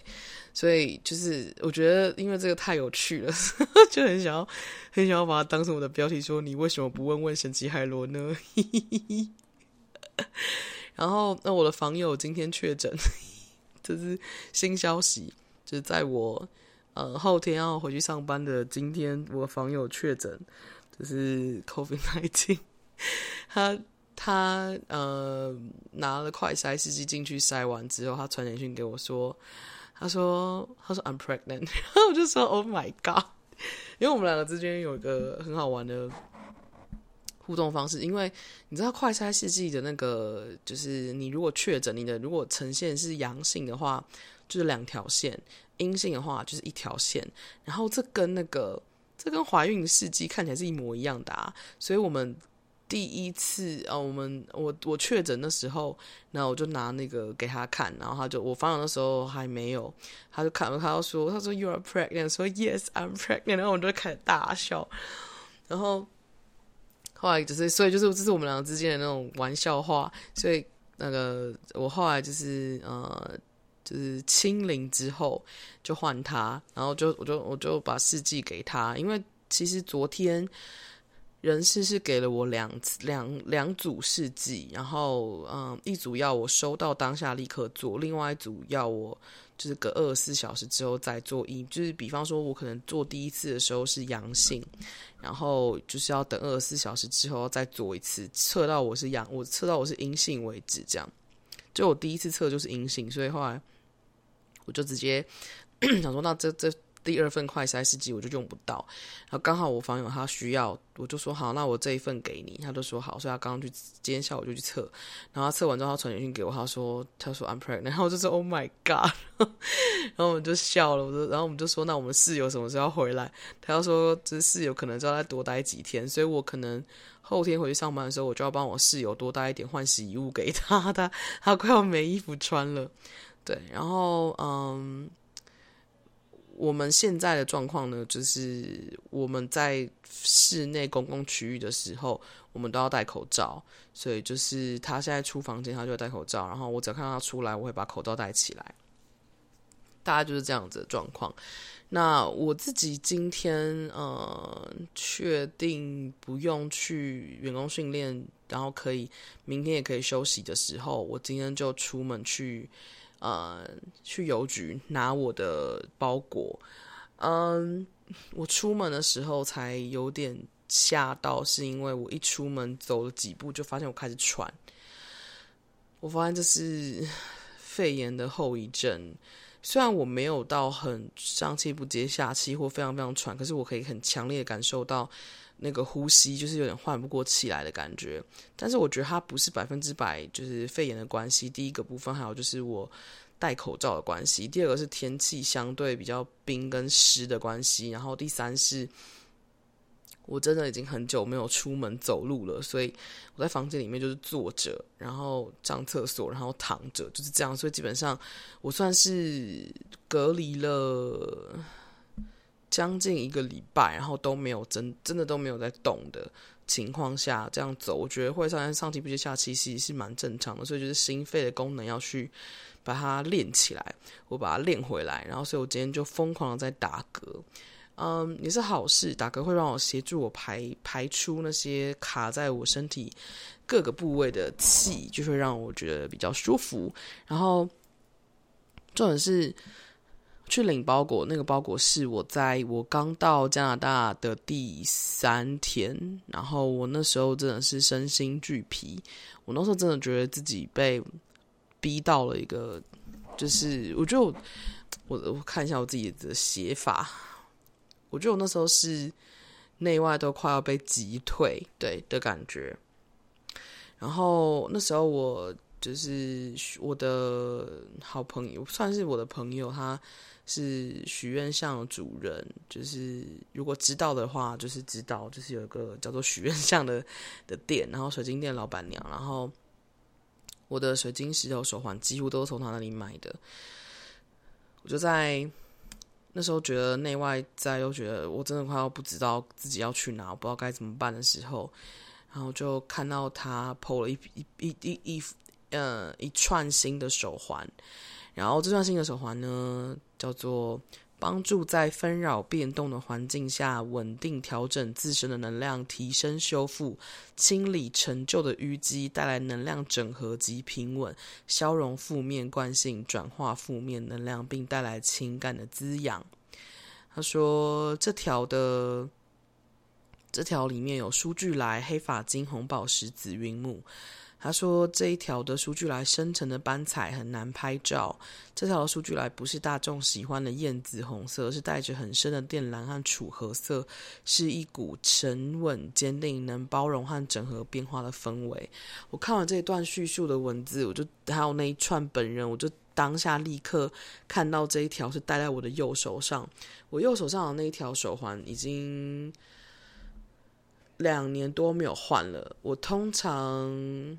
所以就是我觉得因为这个太有趣了，就很想要很想要把它当成我的标题，说你为什么不问问神奇海螺呢？然后，那我的房友今天确诊，这是新消息。就是在我呃后天要回去上班的今天，我房友确诊，就是 COVID-19。他他呃拿了快筛试剂进去筛完之后，他传简讯给我说，他说他说 I'm pregnant，然后我就说 Oh my God，因为我们两个之间有一个很好玩的。互动方式，因为你知道快筛试剂的那个，就是你如果确诊，你的如果呈现是阳性的话，就是两条线；阴性的话就是一条线。然后这跟那个，这跟怀孕试剂看起来是一模一样的啊。所以我们第一次啊，我们我我确诊的时候，然后我就拿那个给他看，然后他就我发现的时候还没有，他就看了，他就说他说 You are pregnant，说 Yes I'm pregnant，然后我就开始大笑，然后。后来就是，所以就是这是我们两个之间的那种玩笑话。所以那个我后来就是呃，就是清零之后就换他，然后就我就我就把试剂给他，因为其实昨天。人事是给了我两两两组试剂，然后嗯，一组要我收到当下立刻做，另外一组要我就是隔二十四小时之后再做一，就是比方说我可能做第一次的时候是阳性，然后就是要等二十四小时之后再做一次，测到我是阳，我测到我是阴性为止，这样。就我第一次测就是阴性，所以后来我就直接 想说，那这这。第二份快筛试剂我就用不到，然后刚好我房友他需要，我就说好，那我这一份给你，他就说好，所以他刚刚去今天下午就去测，然后他测完之后他传简讯给我，他说他说 I'm pregnant，然后我就说 Oh my God，然后我们就笑了，我就然后我们就说那我们室友什么时候要回来？他要说这室友可能就要再多待几天，所以我可能后天回去上班的时候，我就要帮我室友多带一点换洗衣物给他，他他快要没衣服穿了，对，然后嗯。我们现在的状况呢，就是我们在室内公共区域的时候，我们都要戴口罩。所以就是他现在出房间，他就会戴口罩。然后我只要看到他出来，我会把口罩戴起来。大概就是这样子的状况。那我自己今天呃，确定不用去员工训练，然后可以明天也可以休息的时候，我今天就出门去。呃，去邮局拿我的包裹。嗯，我出门的时候才有点吓到，是因为我一出门走了几步，就发现我开始喘。我发现这是 肺炎的后遗症。虽然我没有到很上气不接下气或非常非常喘，可是我可以很强烈的感受到。那个呼吸就是有点换不过气来的感觉，但是我觉得它不是百分之百就是肺炎的关系。第一个部分还有就是我戴口罩的关系，第二个是天气相对比较冰跟湿的关系，然后第三是我真的已经很久没有出门走路了，所以我在房间里面就是坐着，然后上厕所，然后躺着，就是这样，所以基本上我算是隔离了。将近一个礼拜，然后都没有真真的都没有在动的情况下这样走，我觉得会上上气不接下气，其实是蛮正常的。所以就是心肺的功能要去把它练起来，我把它练回来。然后，所以我今天就疯狂的在打嗝，嗯，也是好事。打嗝会让我协助我排排出那些卡在我身体各个部位的气，就会让我觉得比较舒服。然后，重点是。去领包裹，那个包裹是我在我刚到加拿大的第三天，然后我那时候真的是身心俱疲，我那时候真的觉得自己被逼到了一个，就是我觉得我，我看一下我自己的写法，我觉得我那时候是内外都快要被击退，对的感觉，然后那时候我就是我的好朋友，算是我的朋友，他。是许愿像的主人，就是如果知道的话，就是知道，就是有一个叫做许愿像的的店，然后水晶店老板娘，然后我的水晶石头手环几乎都是从他那里买的。我就在那时候觉得内外在，又觉得我真的快要不知道自己要去哪，我不知道该怎么办的时候，然后就看到他 PO 了一一一一一呃一串新的手环。然后这串新的手环呢，叫做帮助在纷扰变动的环境下稳定调整自身的能量，提升修复、清理陈旧的淤积，带来能量整合及平稳，消融负面惯性，转化负面能量，并带来情感的滋养。他说这条的这条里面有舒俱来、黑发晶、红宝石、紫云母。他说：“这一条的数据来深沉的斑彩很难拍照。这条的舒俱来不是大众喜欢的艳紫红色，是带着很深的靛蓝和楚河色，是一股沉稳坚定、能包容和整合变化的氛围。”我看完这一段叙述的文字，我就还有那一串本人，我就当下立刻看到这一条是戴在我的右手上。我右手上的那一条手环已经两年多没有换了。我通常。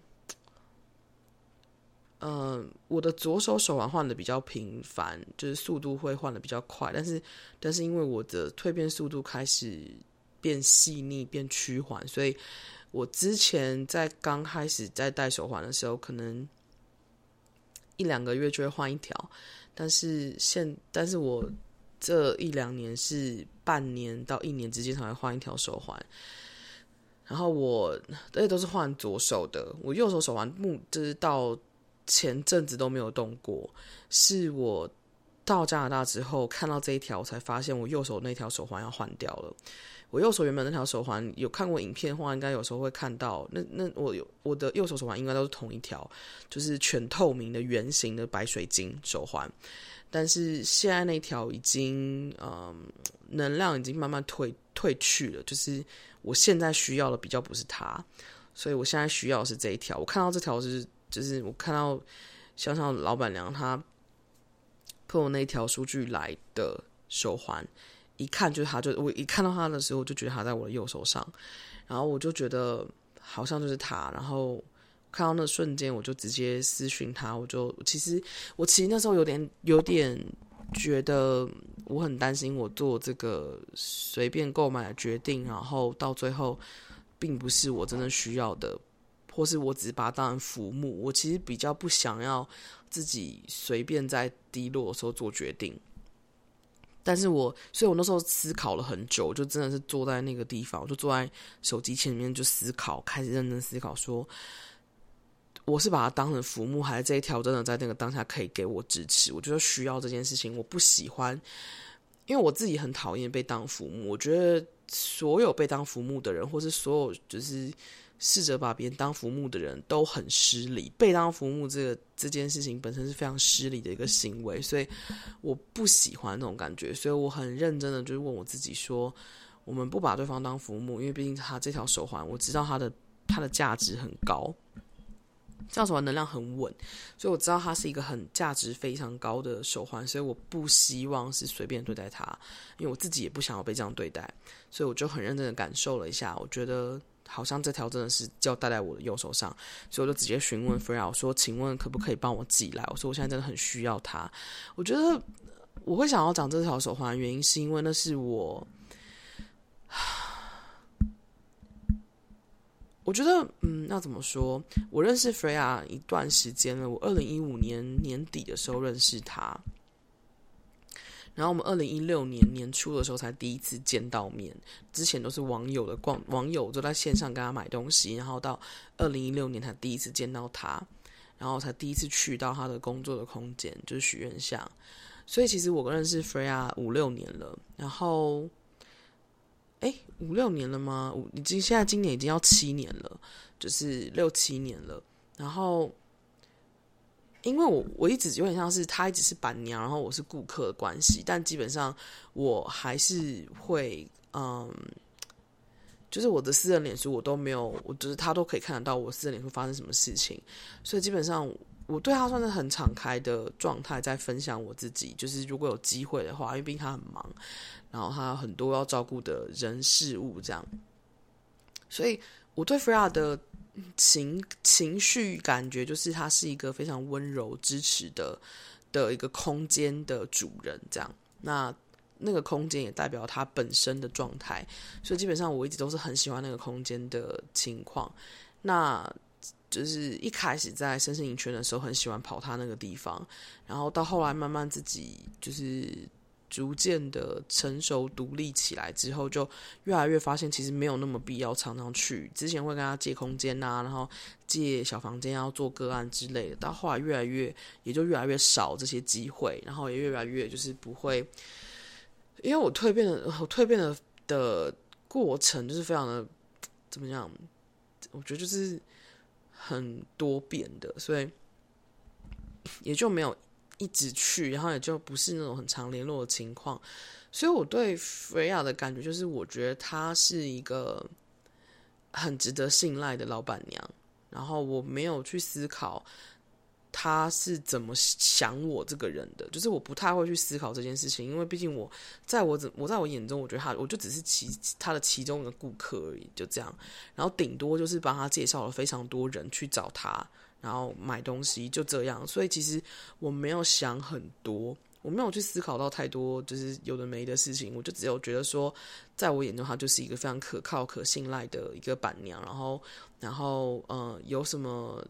嗯，我的左手手环换的比较频繁，就是速度会换的比较快，但是，但是因为我的蜕变速度开始变细腻、变趋缓，所以我之前在刚开始在戴手环的时候，可能一两个月就会换一条，但是现但是我这一两年是半年到一年之间才会换一条手环。然后我而且都是换左手的，我右手手环目就是到前阵子都没有动过，是我到加拿大之后看到这一条，才发现我右手那条手环要换掉了。我右手原本那条手环有看过影片的话，应该有时候会看到。那那我有我的右手手环应该都是同一条，就是全透明的圆形的白水晶手环。但是现在那条已经嗯能量已经慢慢退退去了，就是。我现在需要的比较不是它，所以我现在需要是这一条。我看到这条是，就是我看到香香老板娘她破我那条数据来的手环，一看就是她，就我一看到她的时候，我就觉得她在我的右手上，然后我就觉得好像就是她，然后看到那瞬间，我就直接私讯她，我就其实我其实那时候有点有点。觉得我很担心，我做这个随便购买的决定，然后到最后并不是我真的需要的，或是我只是把它当成浮木。我其实比较不想要自己随便在低落的时候做决定。但是我，所以我那时候思考了很久，就真的是坐在那个地方，就坐在手机前面就思考，开始认真思考说。我是把它当成浮木，还是这一条真的在那个当下可以给我支持？我觉得需要这件事情，我不喜欢，因为我自己很讨厌被当浮木。我觉得所有被当浮木的人，或是所有就是试着把别人当浮木的人都很失礼。被当浮木这个这件事情本身是非常失礼的一个行为，所以我不喜欢那种感觉。所以我很认真的就是问我自己说：我们不把对方当浮木，因为毕竟他这条手环，我知道它的它的价值很高。这样手环能量很稳，所以我知道它是一个很价值非常高的手环，所以我不希望是随便对待它，因为我自己也不想要被这样对待，所以我就很认真的感受了一下，我觉得好像这条真的是就要戴在我的右手上，所以我就直接询问 Freya，我说：“请问可不可以帮我寄来？”我说：“我现在真的很需要它。”我觉得我会想要讲这条手环的原因，是因为那是我。我觉得，嗯，要怎么说？我认识 Freya 一段时间了。我二零一五年年底的时候认识他，然后我们二零一六年年初的时候才第一次见到面。之前都是网友的逛，网友就在线上跟他买东西，然后到二零一六年才第一次见到他，然后才第一次去到他的工作的空间，就是许愿巷。所以其实我认识 Freya 五六年了，然后。哎，五六年了吗？五已经现在今年已经要七年了，就是六七年了。然后，因为我我一直有点像是他一直是板娘，然后我是顾客的关系，但基本上我还是会，嗯，就是我的私人脸书我都没有，我就是他都可以看得到我私人脸书发生什么事情，所以基本上。我对他算是很敞开的状态，在分享我自己。就是如果有机会的话，因为毕竟他很忙，然后他有很多要照顾的人事物，这样。所以我对 Fra 的情情绪感觉，就是他是一个非常温柔、支持的的一个空间的主人，这样。那那个空间也代表他本身的状态，所以基本上我一直都是很喜欢那个空间的情况。那。就是一开始在身心灵圈的时候，很喜欢跑他那个地方，然后到后来慢慢自己就是逐渐的成熟独立起来之后，就越来越发现其实没有那么必要常常去。之前会跟他借空间啊，然后借小房间要做个案之类的，到后来越来越也就越来越少这些机会，然后也越来越就是不会，因为我蜕变的我蜕变的的过程就是非常的怎么样？我觉得就是。很多变的，所以也就没有一直去，然后也就不是那种很常联络的情况。所以我对菲亚的感觉就是，我觉得她是一个很值得信赖的老板娘。然后我没有去思考。他是怎么想我这个人的？就是我不太会去思考这件事情，因为毕竟我在我我在我眼中，我觉得他我就只是其他的其中一个顾客而已，就这样。然后顶多就是帮他介绍了非常多人去找他，然后买东西，就这样。所以其实我没有想很多，我没有去思考到太多就是有的没的事情，我就只有觉得说，在我眼中她就是一个非常可靠、可信赖的一个板娘。然后，然后呃，有什么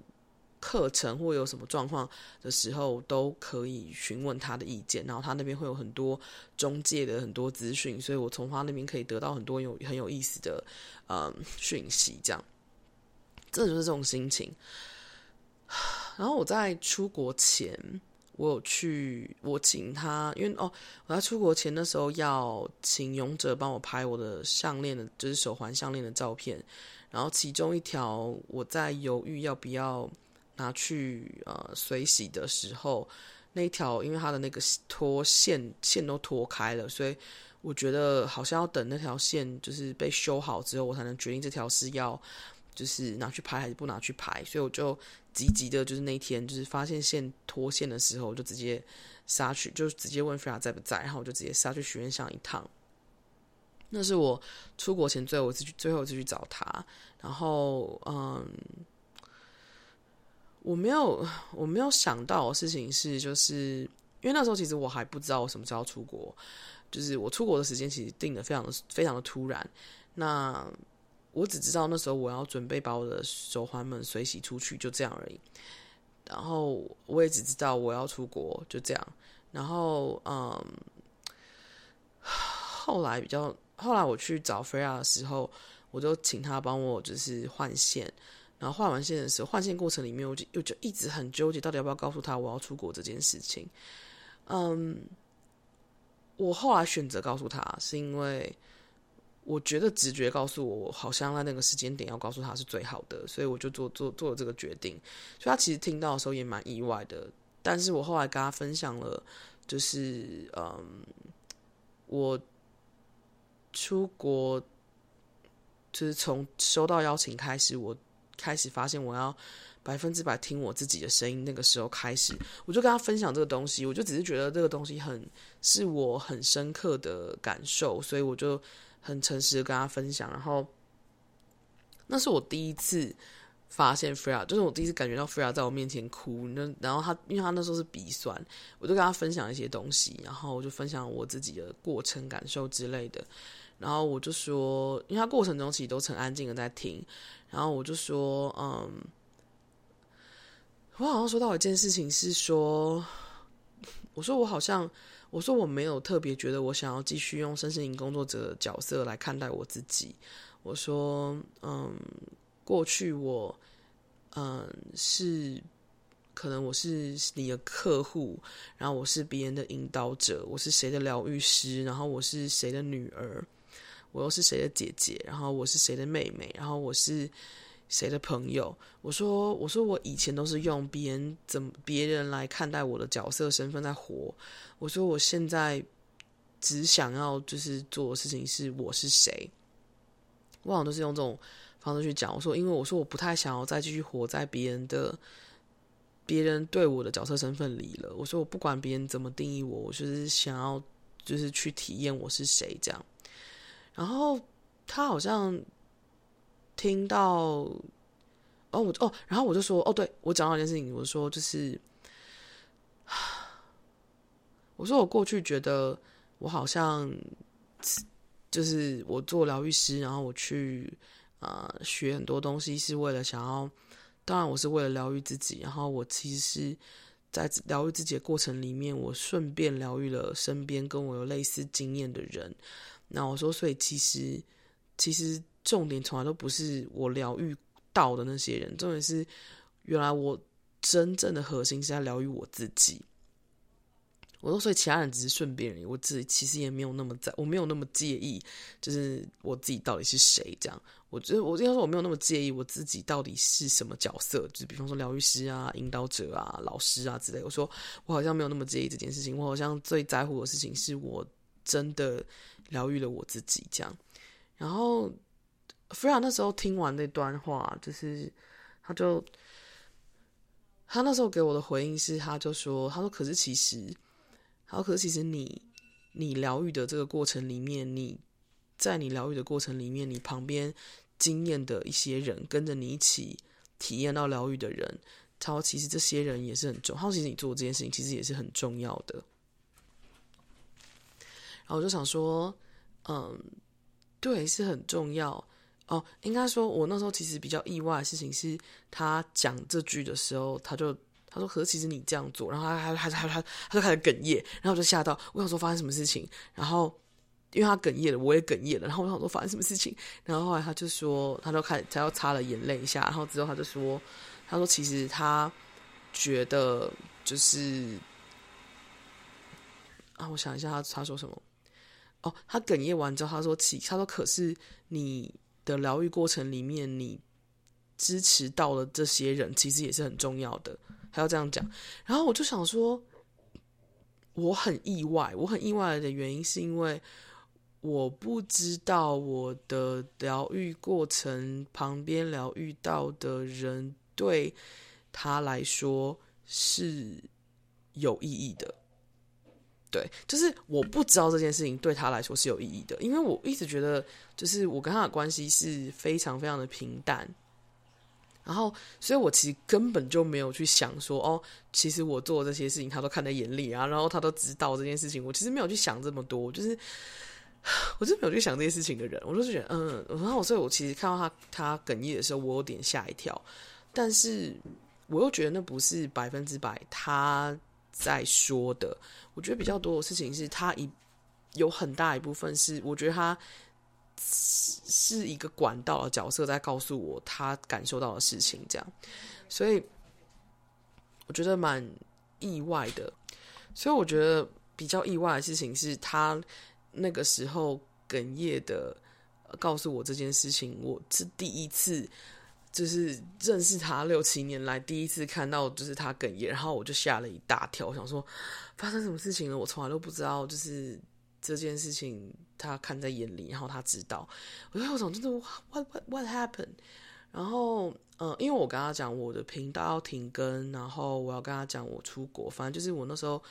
课程或有什么状况的时候，都可以询问她的意见。然后她那边会有很多中介的很多资讯，所以我从她那边可以得到很多有很有意思的呃讯息。这样，这就是这种心情。然后我在出国前，我有去，我请他，因为哦，我在出国前的时候要请勇者帮我拍我的项链的，就是手环项链的照片。然后其中一条我在犹豫要不要拿去呃水洗的时候，那一条因为它的那个脱线线都脱开了，所以我觉得好像要等那条线就是被修好之后，我才能决定这条是要。就是拿去拍还是不拿去拍，所以我就急急的，就是那一天就是发现线脱线的时候，就直接杀去，就直接问菲亚在不在，然后我就直接杀去许愿箱一趟。那是我出国前最后一次去，最后一次去找他。然后，嗯，我没有我没有想到的事情是，就是因为那时候其实我还不知道我什么时候出国，就是我出国的时间其实定的非常的非常的突然。那我只知道那时候我要准备把我的手环们水洗出去，就这样而已。然后我也只知道我要出国，就这样。然后嗯，后来比较后来我去找 Freya 的时候，我就请他帮我就是换线。然后换完线的时候，换线过程里面，我就我就一直很纠结，到底要不要告诉他我要出国这件事情。嗯，我后来选择告诉他，是因为。我觉得直觉告诉我，我好像在那个时间点要告诉他是最好的，所以我就做做做了这个决定。所以他其实听到的时候也蛮意外的。但是我后来跟他分享了，就是嗯，我出国，就是从收到邀请开始，我开始发现我要百分之百听我自己的声音。那个时候开始，我就跟他分享这个东西，我就只是觉得这个东西很是我很深刻的感受，所以我就。很诚实的跟他分享，然后那是我第一次发现 Freya，就是我第一次感觉到 Freya 在我面前哭。那然后他，因为他那时候是鼻酸，我就跟他分享一些东西，然后我就分享我自己的过程感受之类的。然后我就说，因为他过程中其实都很安静的在听，然后我就说，嗯，我好像说到一件事情是说，我说我好像。我说我没有特别觉得我想要继续用身心灵工作者的角色来看待我自己。我说，嗯，过去我，嗯，是可能我是你的客户，然后我是别人的引导者，我是谁的疗愈师，然后我是谁的女儿，我又是谁的姐姐，然后我是谁的妹妹，然后我是。谁的朋友？我说，我说，我以前都是用别人怎么别人来看待我的角色身份在活。我说，我现在只想要就是做的事情是我是谁。我好像都是用这种方式去讲。我说，因为我说我不太想要再继续活在别人的别人对我的角色身份里了。我说，我不管别人怎么定义我，我就是想要就是去体验我是谁这样。然后他好像。听到，哦，我哦，然后我就说，哦，对，我讲到一件事情，我说就是，我说我过去觉得我好像就是我做疗愈师，然后我去啊、学很多东西是为了想要，当然我是为了疗愈自己，然后我其实在疗愈自己的过程里面，我顺便疗愈了身边跟我有类似经验的人。那我说，所以其实其实。重点从来都不是我疗愈到的那些人，重点是原来我真正的核心是在疗愈我自己。我说，所以其他人只是顺便而已，我自己其实也没有那么在，我没有那么介意，就是我自己到底是谁这样。我觉得我应该说我没有那么介意我自己到底是什么角色，就是比方说疗愈师啊、引导者啊、老师啊之类。我说我好像没有那么介意这件事情，我好像最在乎的事情是我真的疗愈了我自己这样，然后。菲亚那时候听完那段话，就是他就他那时候给我的回应是，他就说：“他说，可是其实，他说，可是其实你你疗愈的这个过程里面，你在你疗愈的过程里面，你旁边经验的一些人，跟着你一起体验到疗愈的人，他说其实这些人也是很重要。他说其实你做这件事情其实也是很重要的。然后我就想说，嗯，对，是很重要哦。应该说，我那时候其实比较意外的事情是，他讲这句的时候，他就他说：“可是其实你这样做。”然后他他他他他就开始哽咽，然后我就吓到，我想说发生什么事情，然后。因为他哽咽了，我也哽咽了，然后我想说发生什么事情，然后后来他就说，他就开始他要擦了眼泪一下，然后之后他就说，他说其实他觉得就是啊，我想一下他他说什么，哦，他哽咽完之后他说其他说可是你的疗愈过程里面你支持到了这些人，其实也是很重要的，还要这样讲，然后我就想说我很意外，我很意外的原因是因为。我不知道我的疗愈过程旁边疗愈到的人对他来说是有意义的，对，就是我不知道这件事情对他来说是有意义的，因为我一直觉得就是我跟他的关系是非常非常的平淡，然后所以我其实根本就没有去想说哦，其实我做这些事情他都看在眼里啊，然后他都知道这件事情，我其实没有去想这么多，就是。我真没有去想这些事情的人，我就是觉得，嗯，然后所以，我其实看到他他哽咽的时候，我有点吓一跳，但是我又觉得那不是百分之百他在说的。我觉得比较多的事情是他一有很大一部分是，我觉得他是是一个管道的角色，在告诉我他感受到的事情，这样，所以我觉得蛮意外的。所以我觉得比较意外的事情是他。那个时候哽咽的告诉我这件事情，我是第一次，就是认识他六七年来第一次看到，就是他哽咽，然后我就吓了一大跳，我想说发生什么事情了？我从来都不知道，就是这件事情他看在眼里，然后他知道，我就有种真的 what what what happened？然后嗯，因为我跟他讲我的频道要停更，然后我要跟他讲我出国，反正就是我那时候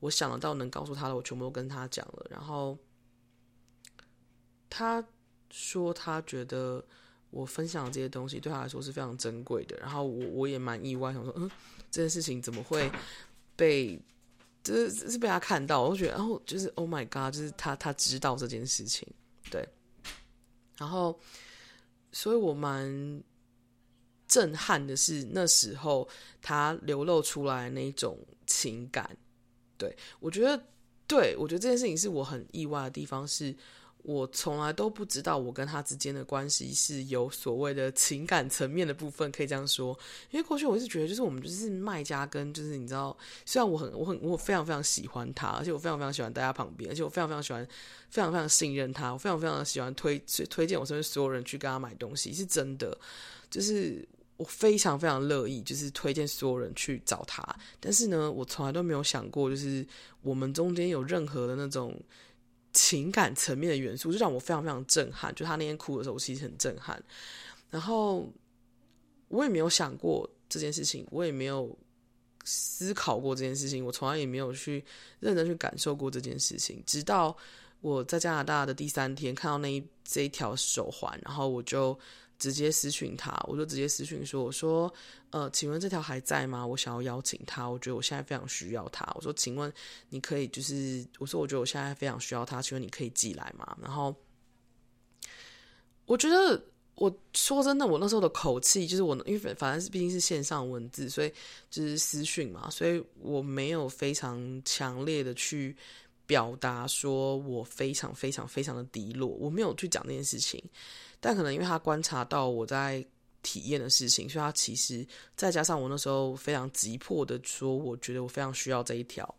我想得到能告诉他的，我全部都跟他讲了，然后。他说他觉得我分享的这些东西对他来说是非常珍贵的，然后我我也蛮意外，想说嗯，这件事情怎么会被就是是被他看到？我就觉得，然后就是 Oh my God，就是他他知道这件事情，对，然后所以我蛮震撼的是那时候他流露出来那种情感，对，我觉得，对，我觉得这件事情是我很意外的地方是。我从来都不知道我跟他之间的关系是有所谓的情感层面的部分，可以这样说。因为过去我一直觉得，就是我们就是卖家跟就是你知道，虽然我很我很我非常非常喜欢他，而且我非常非常喜欢待在旁边，而且我非常非常喜欢非常非常信任他，我非常非常喜欢推推荐我身边所有人去跟他买东西，是真的。就是我非常非常乐意，就是推荐所有人去找他。但是呢，我从来都没有想过，就是我们中间有任何的那种。情感层面的元素就让我非常非常震撼，就他那天哭的时候，其实很震撼。然后我也没有想过这件事情，我也没有思考过这件事情，我从来也没有去认真去感受过这件事情。直到我在加拿大的第三天看到那一这一条手环，然后我就。直接私讯他，我就直接私讯说：“我说，呃，请问这条还在吗？我想要邀请他，我觉得我现在非常需要他。我说，请问你可以就是，我说我觉得我现在非常需要他，请问你可以寄来吗？然后，我觉得我说真的，我那时候的口气就是我，因为反正是毕竟是线上文字，所以就是私讯嘛，所以我没有非常强烈的去表达说我非常非常非常的低落，我没有去讲这件事情。”但可能因为他观察到我在体验的事情，所以他其实再加上我那时候非常急迫的说，我觉得我非常需要这一条，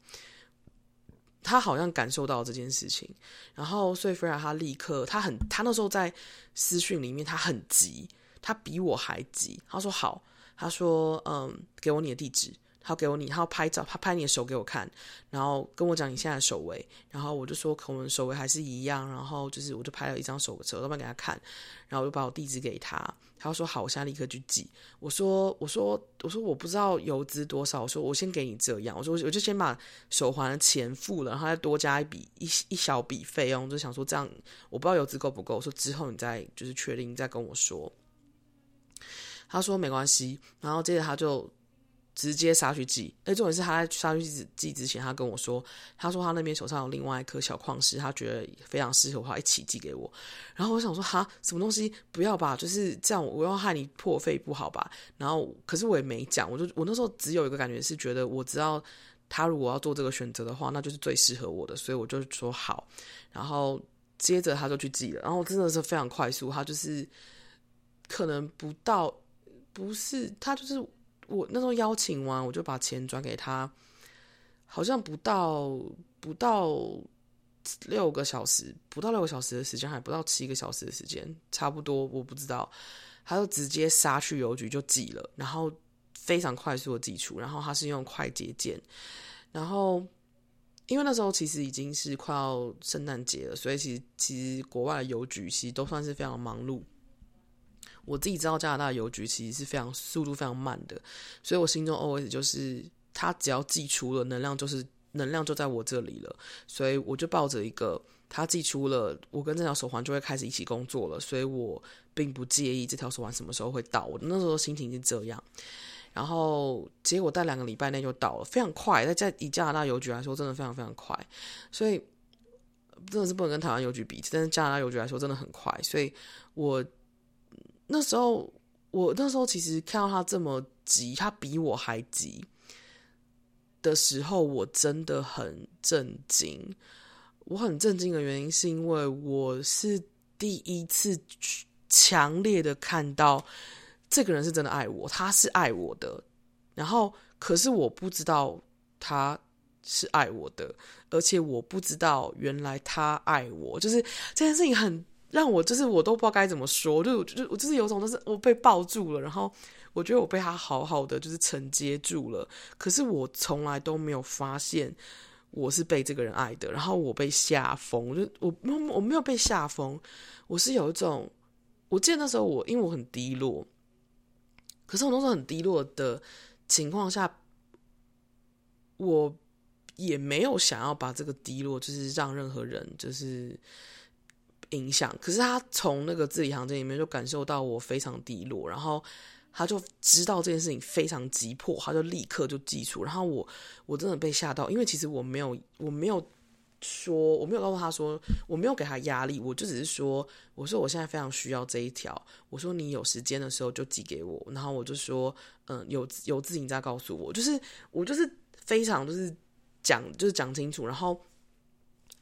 他好像感受到这件事情，然后所以菲尔他立刻，他很，他那时候在私讯里面他很急，他比我还急，他说好，他说嗯，给我你的地址。他给我你，他要拍照，他拍你的手给我看，然后跟我讲你现在的手围，然后我就说可能手围还是一样，然后就是我就拍了一张手手照片给他看，然后我就把我地址给他，他说好，我现在立刻去寄。我说我说我说我不知道邮资多少，我说我先给你这样，我说我就先把手环的钱付了，然后再多加一笔一一小笔费用，就想说这样我不知道邮资够不够，说之后你再就是确定再跟我说。他说没关系，然后接着他就。直接杀去寄。哎，重点是他在杀去寄之前，他跟我说，他说他那边手上有另外一颗小矿石，他觉得非常适合的话，一起寄给我。然后我想说，哈，什么东西？不要吧，就是这样，我要害你破费不好吧？然后，可是我也没讲，我就我那时候只有一个感觉是觉得，我知道他如果要做这个选择的话，那就是最适合我的，所以我就说好。然后接着他就去寄了，然后真的是非常快速，他就是可能不到。不是，他就是我那时候邀请完，我就把钱转给他，好像不到不到六个小时，不到六个小时的时间，还不到七个小时的时间，差不多我不知道，他就直接杀去邮局就寄了，然后非常快速的寄出，然后他是用快捷键，然后因为那时候其实已经是快要圣诞节了，所以其实其实国外的邮局其实都算是非常忙碌。我自己知道加拿大邮局其实是非常速度非常慢的，所以我心中 always 就是，他只要寄出了，能量就是能量就在我这里了，所以我就抱着一个，他寄出了，我跟这条手环就会开始一起工作了，所以我并不介意这条手环什么时候会到，我那时候心情是这样，然后结果在两个礼拜内就到了，非常快，在在以加拿大邮局来说，真的非常非常快，所以真的是不能跟台湾邮局比，但是加拿大邮局来说真的很快，所以我。那时候，我那时候其实看到他这么急，他比我还急的时候，我真的很震惊。我很震惊的原因是因为我是第一次强烈的看到这个人是真的爱我，他是爱我的。然后，可是我不知道他是爱我的，而且我不知道原来他爱我，就是这件事情很。让我就是我都不知道该怎么说，就就我就是有种就是我被抱住了，然后我觉得我被他好好的就是承接住了，可是我从来都没有发现我是被这个人爱的，然后我被吓疯，我就我我没有被吓疯，我是有一种，我记得那时候我因为我很低落，可是我那时候很低落的情况下，我也没有想要把这个低落就是让任何人就是。影响，可是他从那个字里行间里面就感受到我非常低落，然后他就知道这件事情非常急迫，他就立刻就寄出，然后我我真的被吓到，因为其实我没有我没有说我没有告诉他说我没有给他压力，我就只是说我说我现在非常需要这一条，我说你有时间的时候就寄给我，然后我就说嗯有有字你再告诉我，就是我就是非常就是讲就是讲清楚，然后。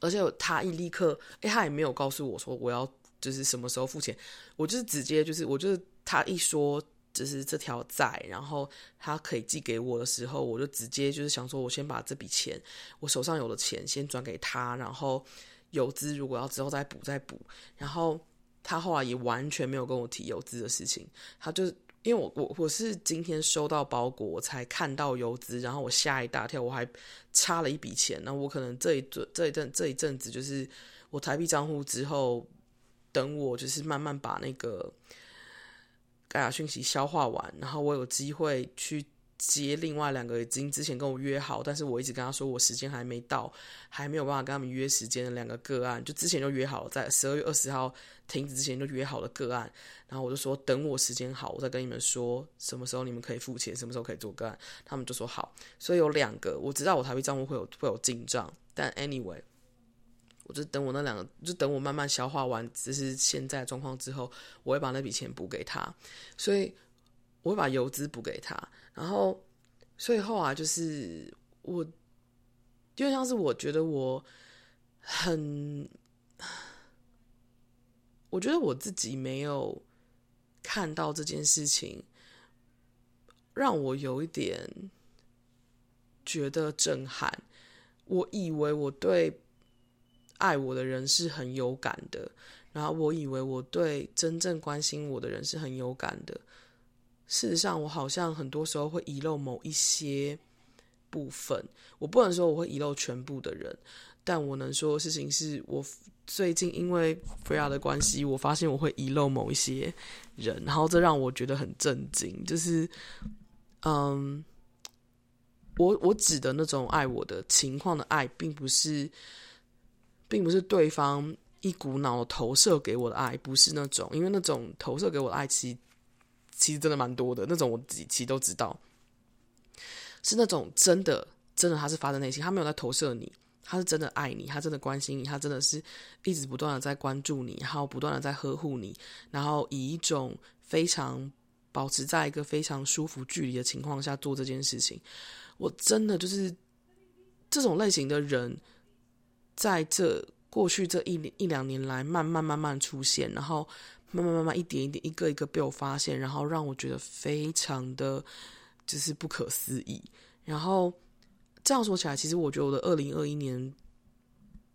而且他一立刻，哎，他也没有告诉我说我要就是什么时候付钱，我就是直接就是我就是他一说就是这条债，然后他可以寄给我的时候，我就直接就是想说，我先把这笔钱我手上有的钱先转给他，然后邮资如果要之后再补再补，然后他后来也完全没有跟我提游资的事情，他就。因为我我我是今天收到包裹，我才看到邮资，然后我吓一大跳，我还差了一笔钱。那我可能这一阵这一阵这一阵子，就是我台币账户之后，等我就是慢慢把那个盖亚讯息消化完，然后我有机会去。接另外两个已经之前跟我约好，但是我一直跟他说我时间还没到，还没有办法跟他们约时间的两个个案，就之前就约好了，在十二月二十号停止之前就约好了个案，然后我就说等我时间好，我再跟你们说什么时候你们可以付钱，什么时候可以做个案，他们就说好，所以有两个我知道我台币账户会有会有进账，但 anyway，我就等我那两个，就等我慢慢消化完就是现在状况之后，我会把那笔钱补给他，所以我会把邮资补给他。然后，所以后来就是我，就像是我觉得我很，我觉得我自己没有看到这件事情，让我有一点觉得震撼。我以为我对爱我的人是很有感的，然后我以为我对真正关心我的人是很有感的。事实上，我好像很多时候会遗漏某一些部分。我不能说我会遗漏全部的人，但我能说的事情是我最近因为弗拉的关系，我发现我会遗漏某一些人，然后这让我觉得很震惊。就是，嗯，我我指的那种爱我的情况的爱，并不是，并不是对方一股脑投射给我的爱，不是那种，因为那种投射给我的爱，其实。其实真的蛮多的那种，我自己其实都知道。是那种真的真的他是发自内心，他没有在投射你，他是真的爱你，他真的关心你，他真的是一直不断的在关注你，然后不断的在呵护你，然后以一种非常保持在一个非常舒服距离的情况下做这件事情。我真的就是这种类型的人，在这过去这一一两年来，慢慢慢慢出现，然后慢慢慢慢一点一点，一个一个被我发现，然后让我觉得非常的就是不可思议。然后这样说起来，其实我觉得我的二零二一年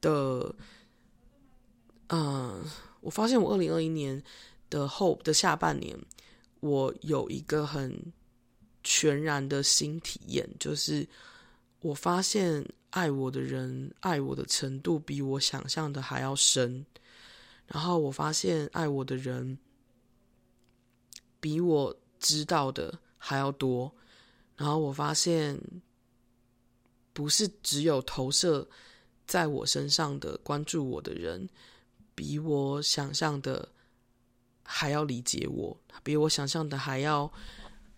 的，嗯，我发现我二零二一年的后的下半年，我有一个很。全然的新体验，就是我发现爱我的人爱我的程度比我想象的还要深，然后我发现爱我的人比我知道的还要多，然后我发现不是只有投射在我身上的关注我的人，比我想象的还要理解我，比我想象的还要。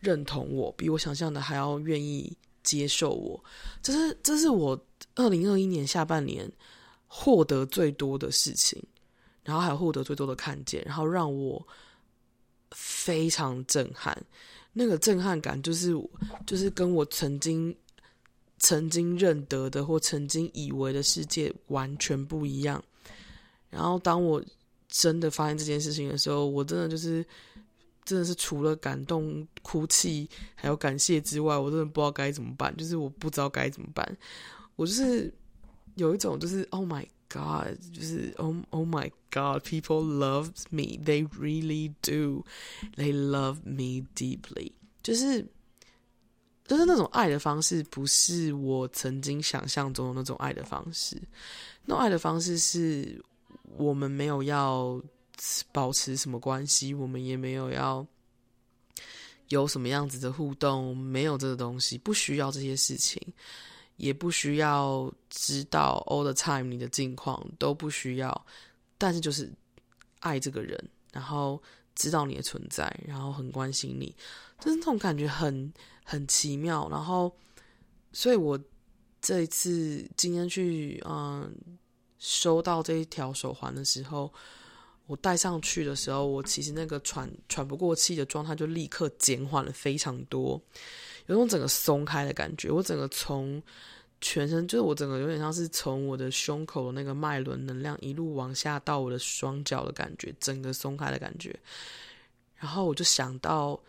认同我，比我想象的还要愿意接受我，这是这是我二零二一年下半年获得最多的事情，然后还有获得最多的看见，然后让我非常震撼。那个震撼感就是就是跟我曾经曾经认得的或曾经以为的世界完全不一样。然后当我真的发现这件事情的时候，我真的就是。真的是除了感动、哭泣，还有感谢之外，我真的不知道该怎么办。就是我不知道该怎么办，我就是有一种就是 Oh my God，就是 Oh Oh my God，People love me，They really do，They love me deeply。就是就是那种爱的方式，不是我曾经想象中的那种爱的方式。那种爱的方式是我们没有要。保持什么关系？我们也没有要有什么样子的互动，没有这个东西，不需要这些事情，也不需要知道 all the time 你的近况都不需要，但是就是爱这个人，然后知道你的存在，然后很关心你，就是那种感觉很很奇妙。然后，所以我这一次今天去嗯收到这一条手环的时候。我戴上去的时候，我其实那个喘喘不过气的状态就立刻减缓了非常多，有种整个松开的感觉。我整个从全身，就是我整个有点像是从我的胸口的那个脉轮能量一路往下到我的双脚的感觉，整个松开的感觉。然后我就想到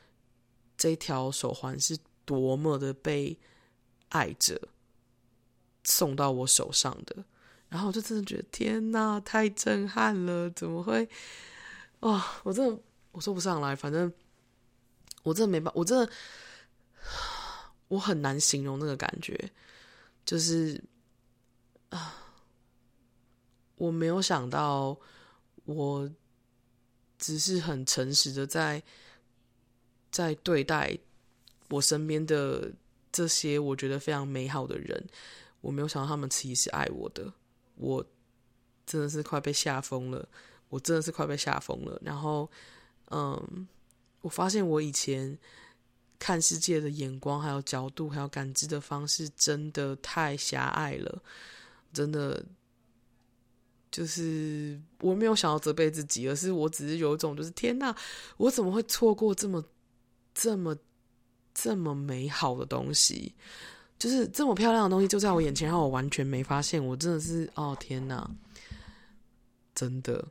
这条手环是多么的被爱着送到我手上的。然后我就真的觉得天哪，太震撼了！怎么会？哇、哦，我真的我说不上来，反正我真的没办法，我真的我很难形容那个感觉，就是啊，我没有想到，我只是很诚实的在在对待我身边的这些我觉得非常美好的人，我没有想到他们其实是爱我的。我真的是快被吓疯了，我真的是快被吓疯了。然后，嗯，我发现我以前看世界的眼光、还有角度、还有感知的方式，真的太狭隘了。真的，就是我没有想要责备自己，而是我只是有一种，就是天哪，我怎么会错过这么、这么、这么美好的东西？就是这么漂亮的东西就在我眼前，然后我完全没发现。我真的是，哦天哪，真的。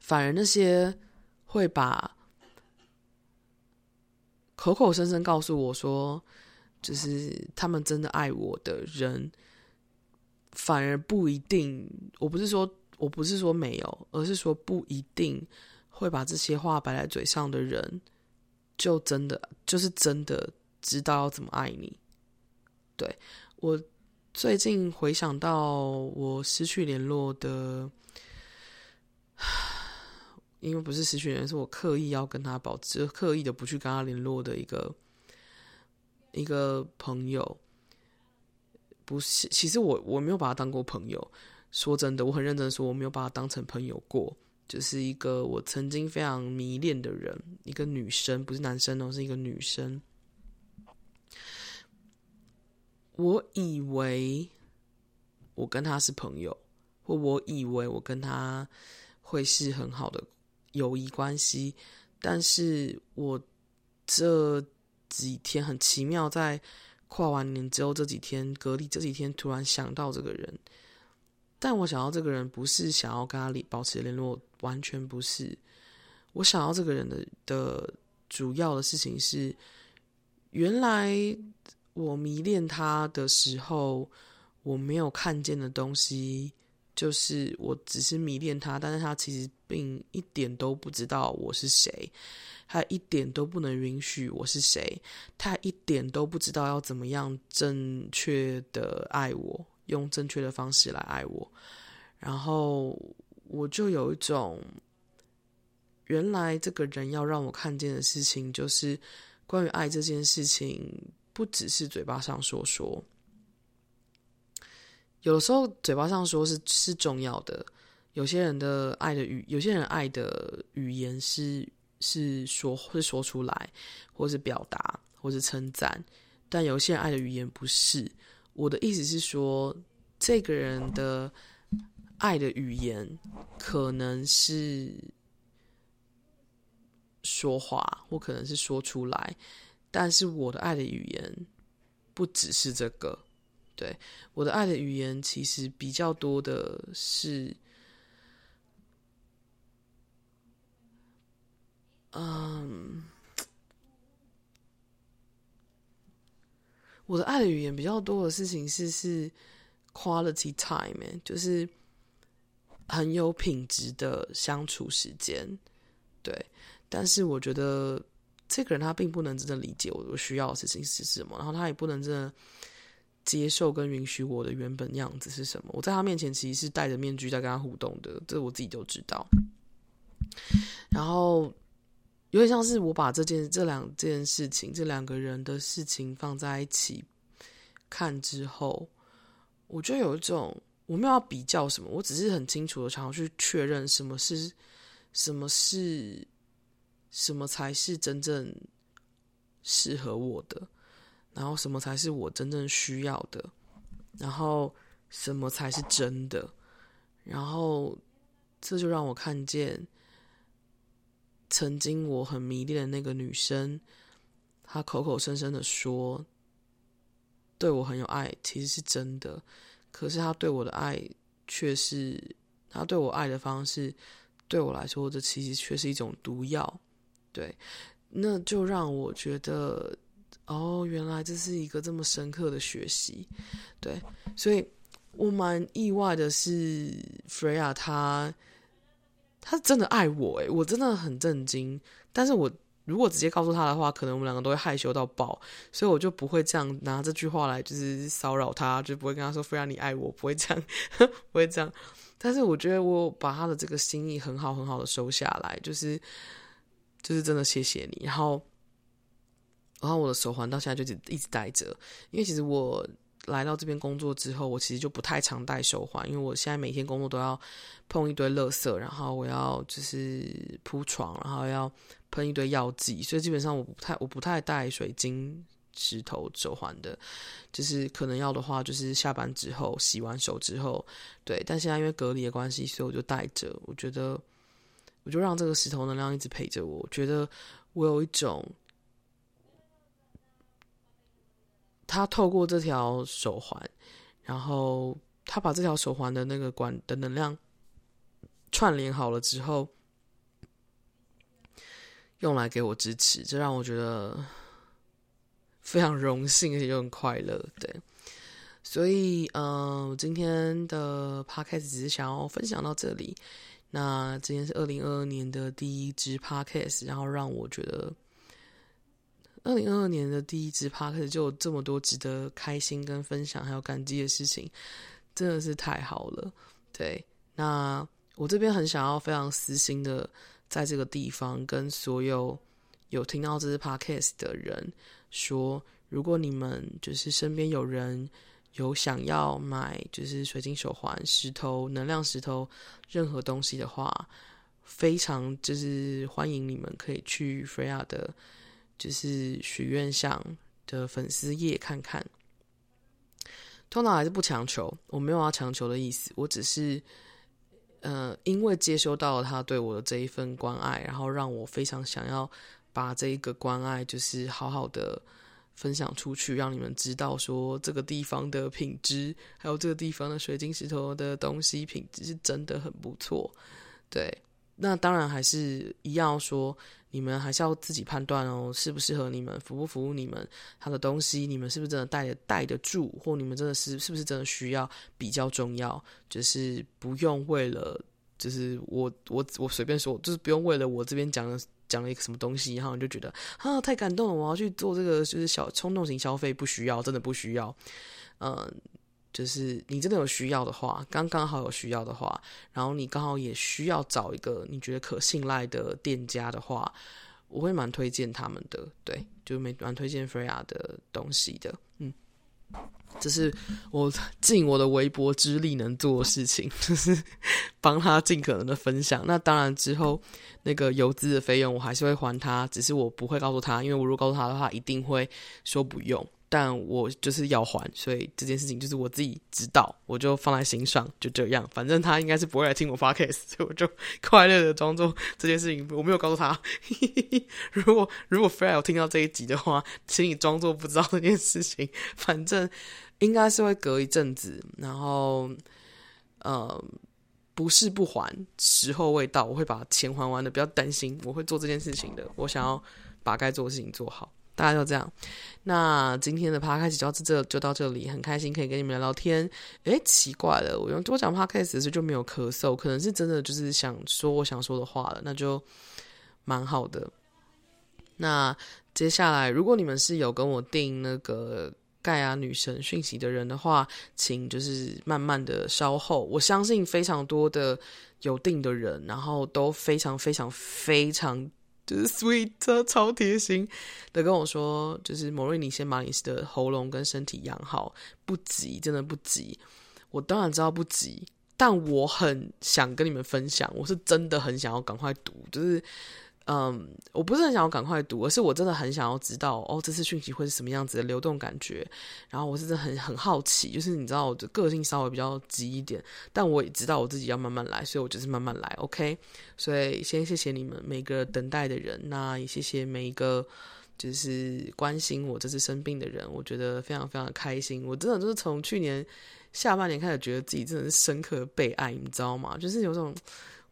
反而那些会把口口声声告诉我说，就是他们真的爱我的人，反而不一定。我不是说，我不是说没有，而是说不一定会把这些话摆在嘴上的人，就真的就是真的知道要怎么爱你。对，我最近回想到我失去联络的，因为不是失去人，是我刻意要跟他保持，刻意的不去跟他联络的一个一个朋友。不是，其实我我没有把他当过朋友。说真的，我很认真说，我没有把他当成朋友过。就是一个我曾经非常迷恋的人，一个女生，不是男生哦，是一个女生。我以为我跟他是朋友，或我以为我跟他会是很好的友谊关系，但是我这几天很奇妙，在跨完年之后这几天隔离这几天，突然想到这个人，但我想到这个人不是想要跟他保持联络，完全不是。我想要这个人的的主要的事情是，原来我迷恋他的时候，我没有看见的东西，就是我只是迷恋他，但是他其实并一点都不知道我是谁，他一点都不能允许我是谁，他一点都不知道要怎么样正确的爱我，用正确的方式来爱我，然后我就有一种。原来这个人要让我看见的事情，就是关于爱这件事情，不只是嘴巴上说说。有时候嘴巴上说是是重要的，有些人的爱的语，有些人爱的语言是是说会说出来，或是表达，或是称赞。但有些人爱的语言不是。我的意思是说，这个人的爱的语言可能是。说话，我可能是说出来，但是我的爱的语言不只是这个。对，我的爱的语言其实比较多的是，嗯，我的爱的语言比较多的事情是是 quality time，就是很有品质的相处时间，对。但是我觉得这个人他并不能真的理解我我需要的事情是什么，然后他也不能真的接受跟允许我的原本样子是什么。我在他面前其实是戴着面具在跟他互动的，这我自己都知道。然后有点像是我把这件这两件事情这两个人的事情放在一起看之后，我就有一种我没有要比较什么，我只是很清楚的想要去确认什么是什么是。什么才是真正适合我的？然后什么才是我真正需要的？然后什么才是真的？然后这就让我看见，曾经我很迷恋的那个女生，她口口声声的说对我很有爱，其实是真的。可是她对我的爱却是，她对我爱的方式，对我来说，这其实却是一种毒药。对，那就让我觉得，哦，原来这是一个这么深刻的学习。对，所以我蛮意外的是，Freya 他他真的爱我，诶，我真的很震惊。但是我如果直接告诉他的话，可能我们两个都会害羞到爆，所以我就不会这样拿这句话来就是骚扰他，就不会跟他说 Freya 你爱我，不会这样，不会这样。但是我觉得我把他的这个心意很好很好的收下来，就是。就是真的谢谢你，然后，然后我的手环到现在就一直戴着，因为其实我来到这边工作之后，我其实就不太常戴手环，因为我现在每天工作都要碰一堆垃圾，然后我要就是铺床，然后要喷一堆药剂，所以基本上我不太我不太戴水晶石头手环的，就是可能要的话，就是下班之后洗完手之后，对，但现在因为隔离的关系，所以我就戴着，我觉得。我就让这个石头能量一直陪着我，我觉得我有一种，他透过这条手环，然后他把这条手环的那个管的能量串联好了之后，用来给我支持，这让我觉得非常荣幸，而且又很快乐。对，所以，嗯、呃，今天的 podcast 只是想要分享到这里。那今天是二零二二年的第一支 podcast，然后让我觉得，二零二二年的第一支 p o d a 就有这么多值得开心跟分享还有感激的事情，真的是太好了。对，那我这边很想要非常私心的，在这个地方跟所有有听到这支 podcast 的人说，如果你们就是身边有人。有想要买就是水晶手环、石头、能量石头，任何东西的话，非常就是欢迎你们可以去 Freya 的，就是许愿箱的粉丝页看看。通常还是不强求，我没有要强求的意思，我只是，呃，因为接收到了他对我的这一份关爱，然后让我非常想要把这一个关爱，就是好好的分享出去，让你们知道说这个地方的品质，还有这个地方的水晶石头的东西品质是真的很不错，对。那当然还是一样说，你们还是要自己判断哦，适不适合你们，符不符合你们，他的东西，你们是不是真的带得带得住，或你们真的是是不是真的需要，比较重要，就是不用为了，就是我我我随便说，就是不用为了我这边讲了讲了一个什么东西，然后你就觉得啊太感动了，我要去做这个，就是小冲动型消费，不需要，真的不需要，嗯。就是你真的有需要的话，刚刚好有需要的话，然后你刚好也需要找一个你觉得可信赖的店家的话，我会蛮推荐他们的。对，就蛮蛮推荐 Freya 的东西的。嗯，这是我尽我的微薄之力能做的事情，就是 帮他尽可能的分享。那当然之后那个邮资的费用我还是会还他，只是我不会告诉他，因为我如果告诉他的话，一定会说不用。但我就是要还，所以这件事情就是我自己知道，我就放在心上，就这样。反正他应该是不会来听我 podcast，所以我就 快乐的装作这件事情我没有告诉他。如果如果 Fred 听到这一集的话，请你装作不知道这件事情。反正应该是会隔一阵子，然后呃，不是不还，时候未到，我会把钱还完的，不要担心，我会做这件事情的。我想要把该做的事情做好。大家就这样，那今天的 podcast 就到这，就到这里，很开心可以跟你们聊聊天。诶，奇怪了，我用多讲 podcast 的时候就没有咳嗽，可能是真的就是想说我想说的话了，那就蛮好的。那接下来，如果你们是有跟我订那个盖亚女神讯息的人的话，请就是慢慢的稍后，我相信非常多的有订的人，然后都非常非常非常。就是 sweet 超贴心的跟我说，就是莫瑞，你先把你的喉咙跟身体养好，不急，真的不急。我当然知道不急，但我很想跟你们分享，我是真的很想要赶快读，就是。嗯，我不是很想要赶快读，而是我真的很想要知道哦，这次讯息会是什么样子的流动感觉。然后我是真的很很好奇，就是你知道我的个性稍微比较急一点，但我也知道我自己要慢慢来，所以我就是慢慢来，OK。所以先谢谢你们每个等待的人，那也谢谢每一个就是关心我这次生病的人，我觉得非常非常的开心。我真的就是从去年下半年开始，觉得自己真的是深刻的被爱，你知道吗？就是有种。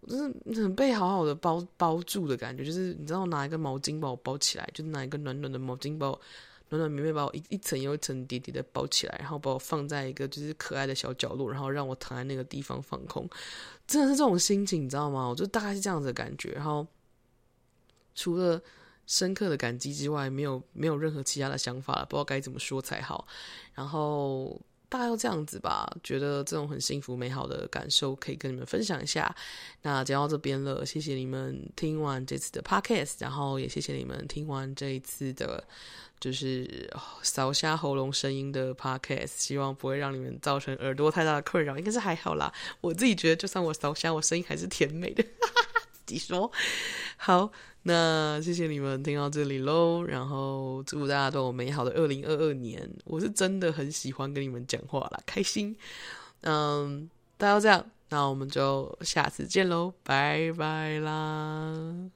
就是很被好好的包包住的感觉，就是你知道，拿一个毛巾把我包起来，就是拿一个暖暖的毛巾把我暖暖绵绵把我一一层又一层叠叠的包起来，然后把我放在一个就是可爱的小角落，然后让我躺在那个地方放空，真的是这种心情，你知道吗？我就大概是这样子的感觉。然后除了深刻的感激之外，没有没有任何其他的想法了，不知道该怎么说才好。然后。大概要这样子吧，觉得这种很幸福美好的感受可以跟你们分享一下。那讲到这边了，谢谢你们听完这次的 podcast，然后也谢谢你们听完这一次的，就是扫瞎喉咙声音的 podcast。希望不会让你们造成耳朵太大的困扰，应该是还好啦。我自己觉得，就算我扫瞎，我声音还是甜美的。自己说好。那谢谢你们听到这里喽，然后祝大家都有美好的二零二二年。我是真的很喜欢跟你们讲话啦，开心。嗯，大家这样，那我们就下次见喽，拜拜啦。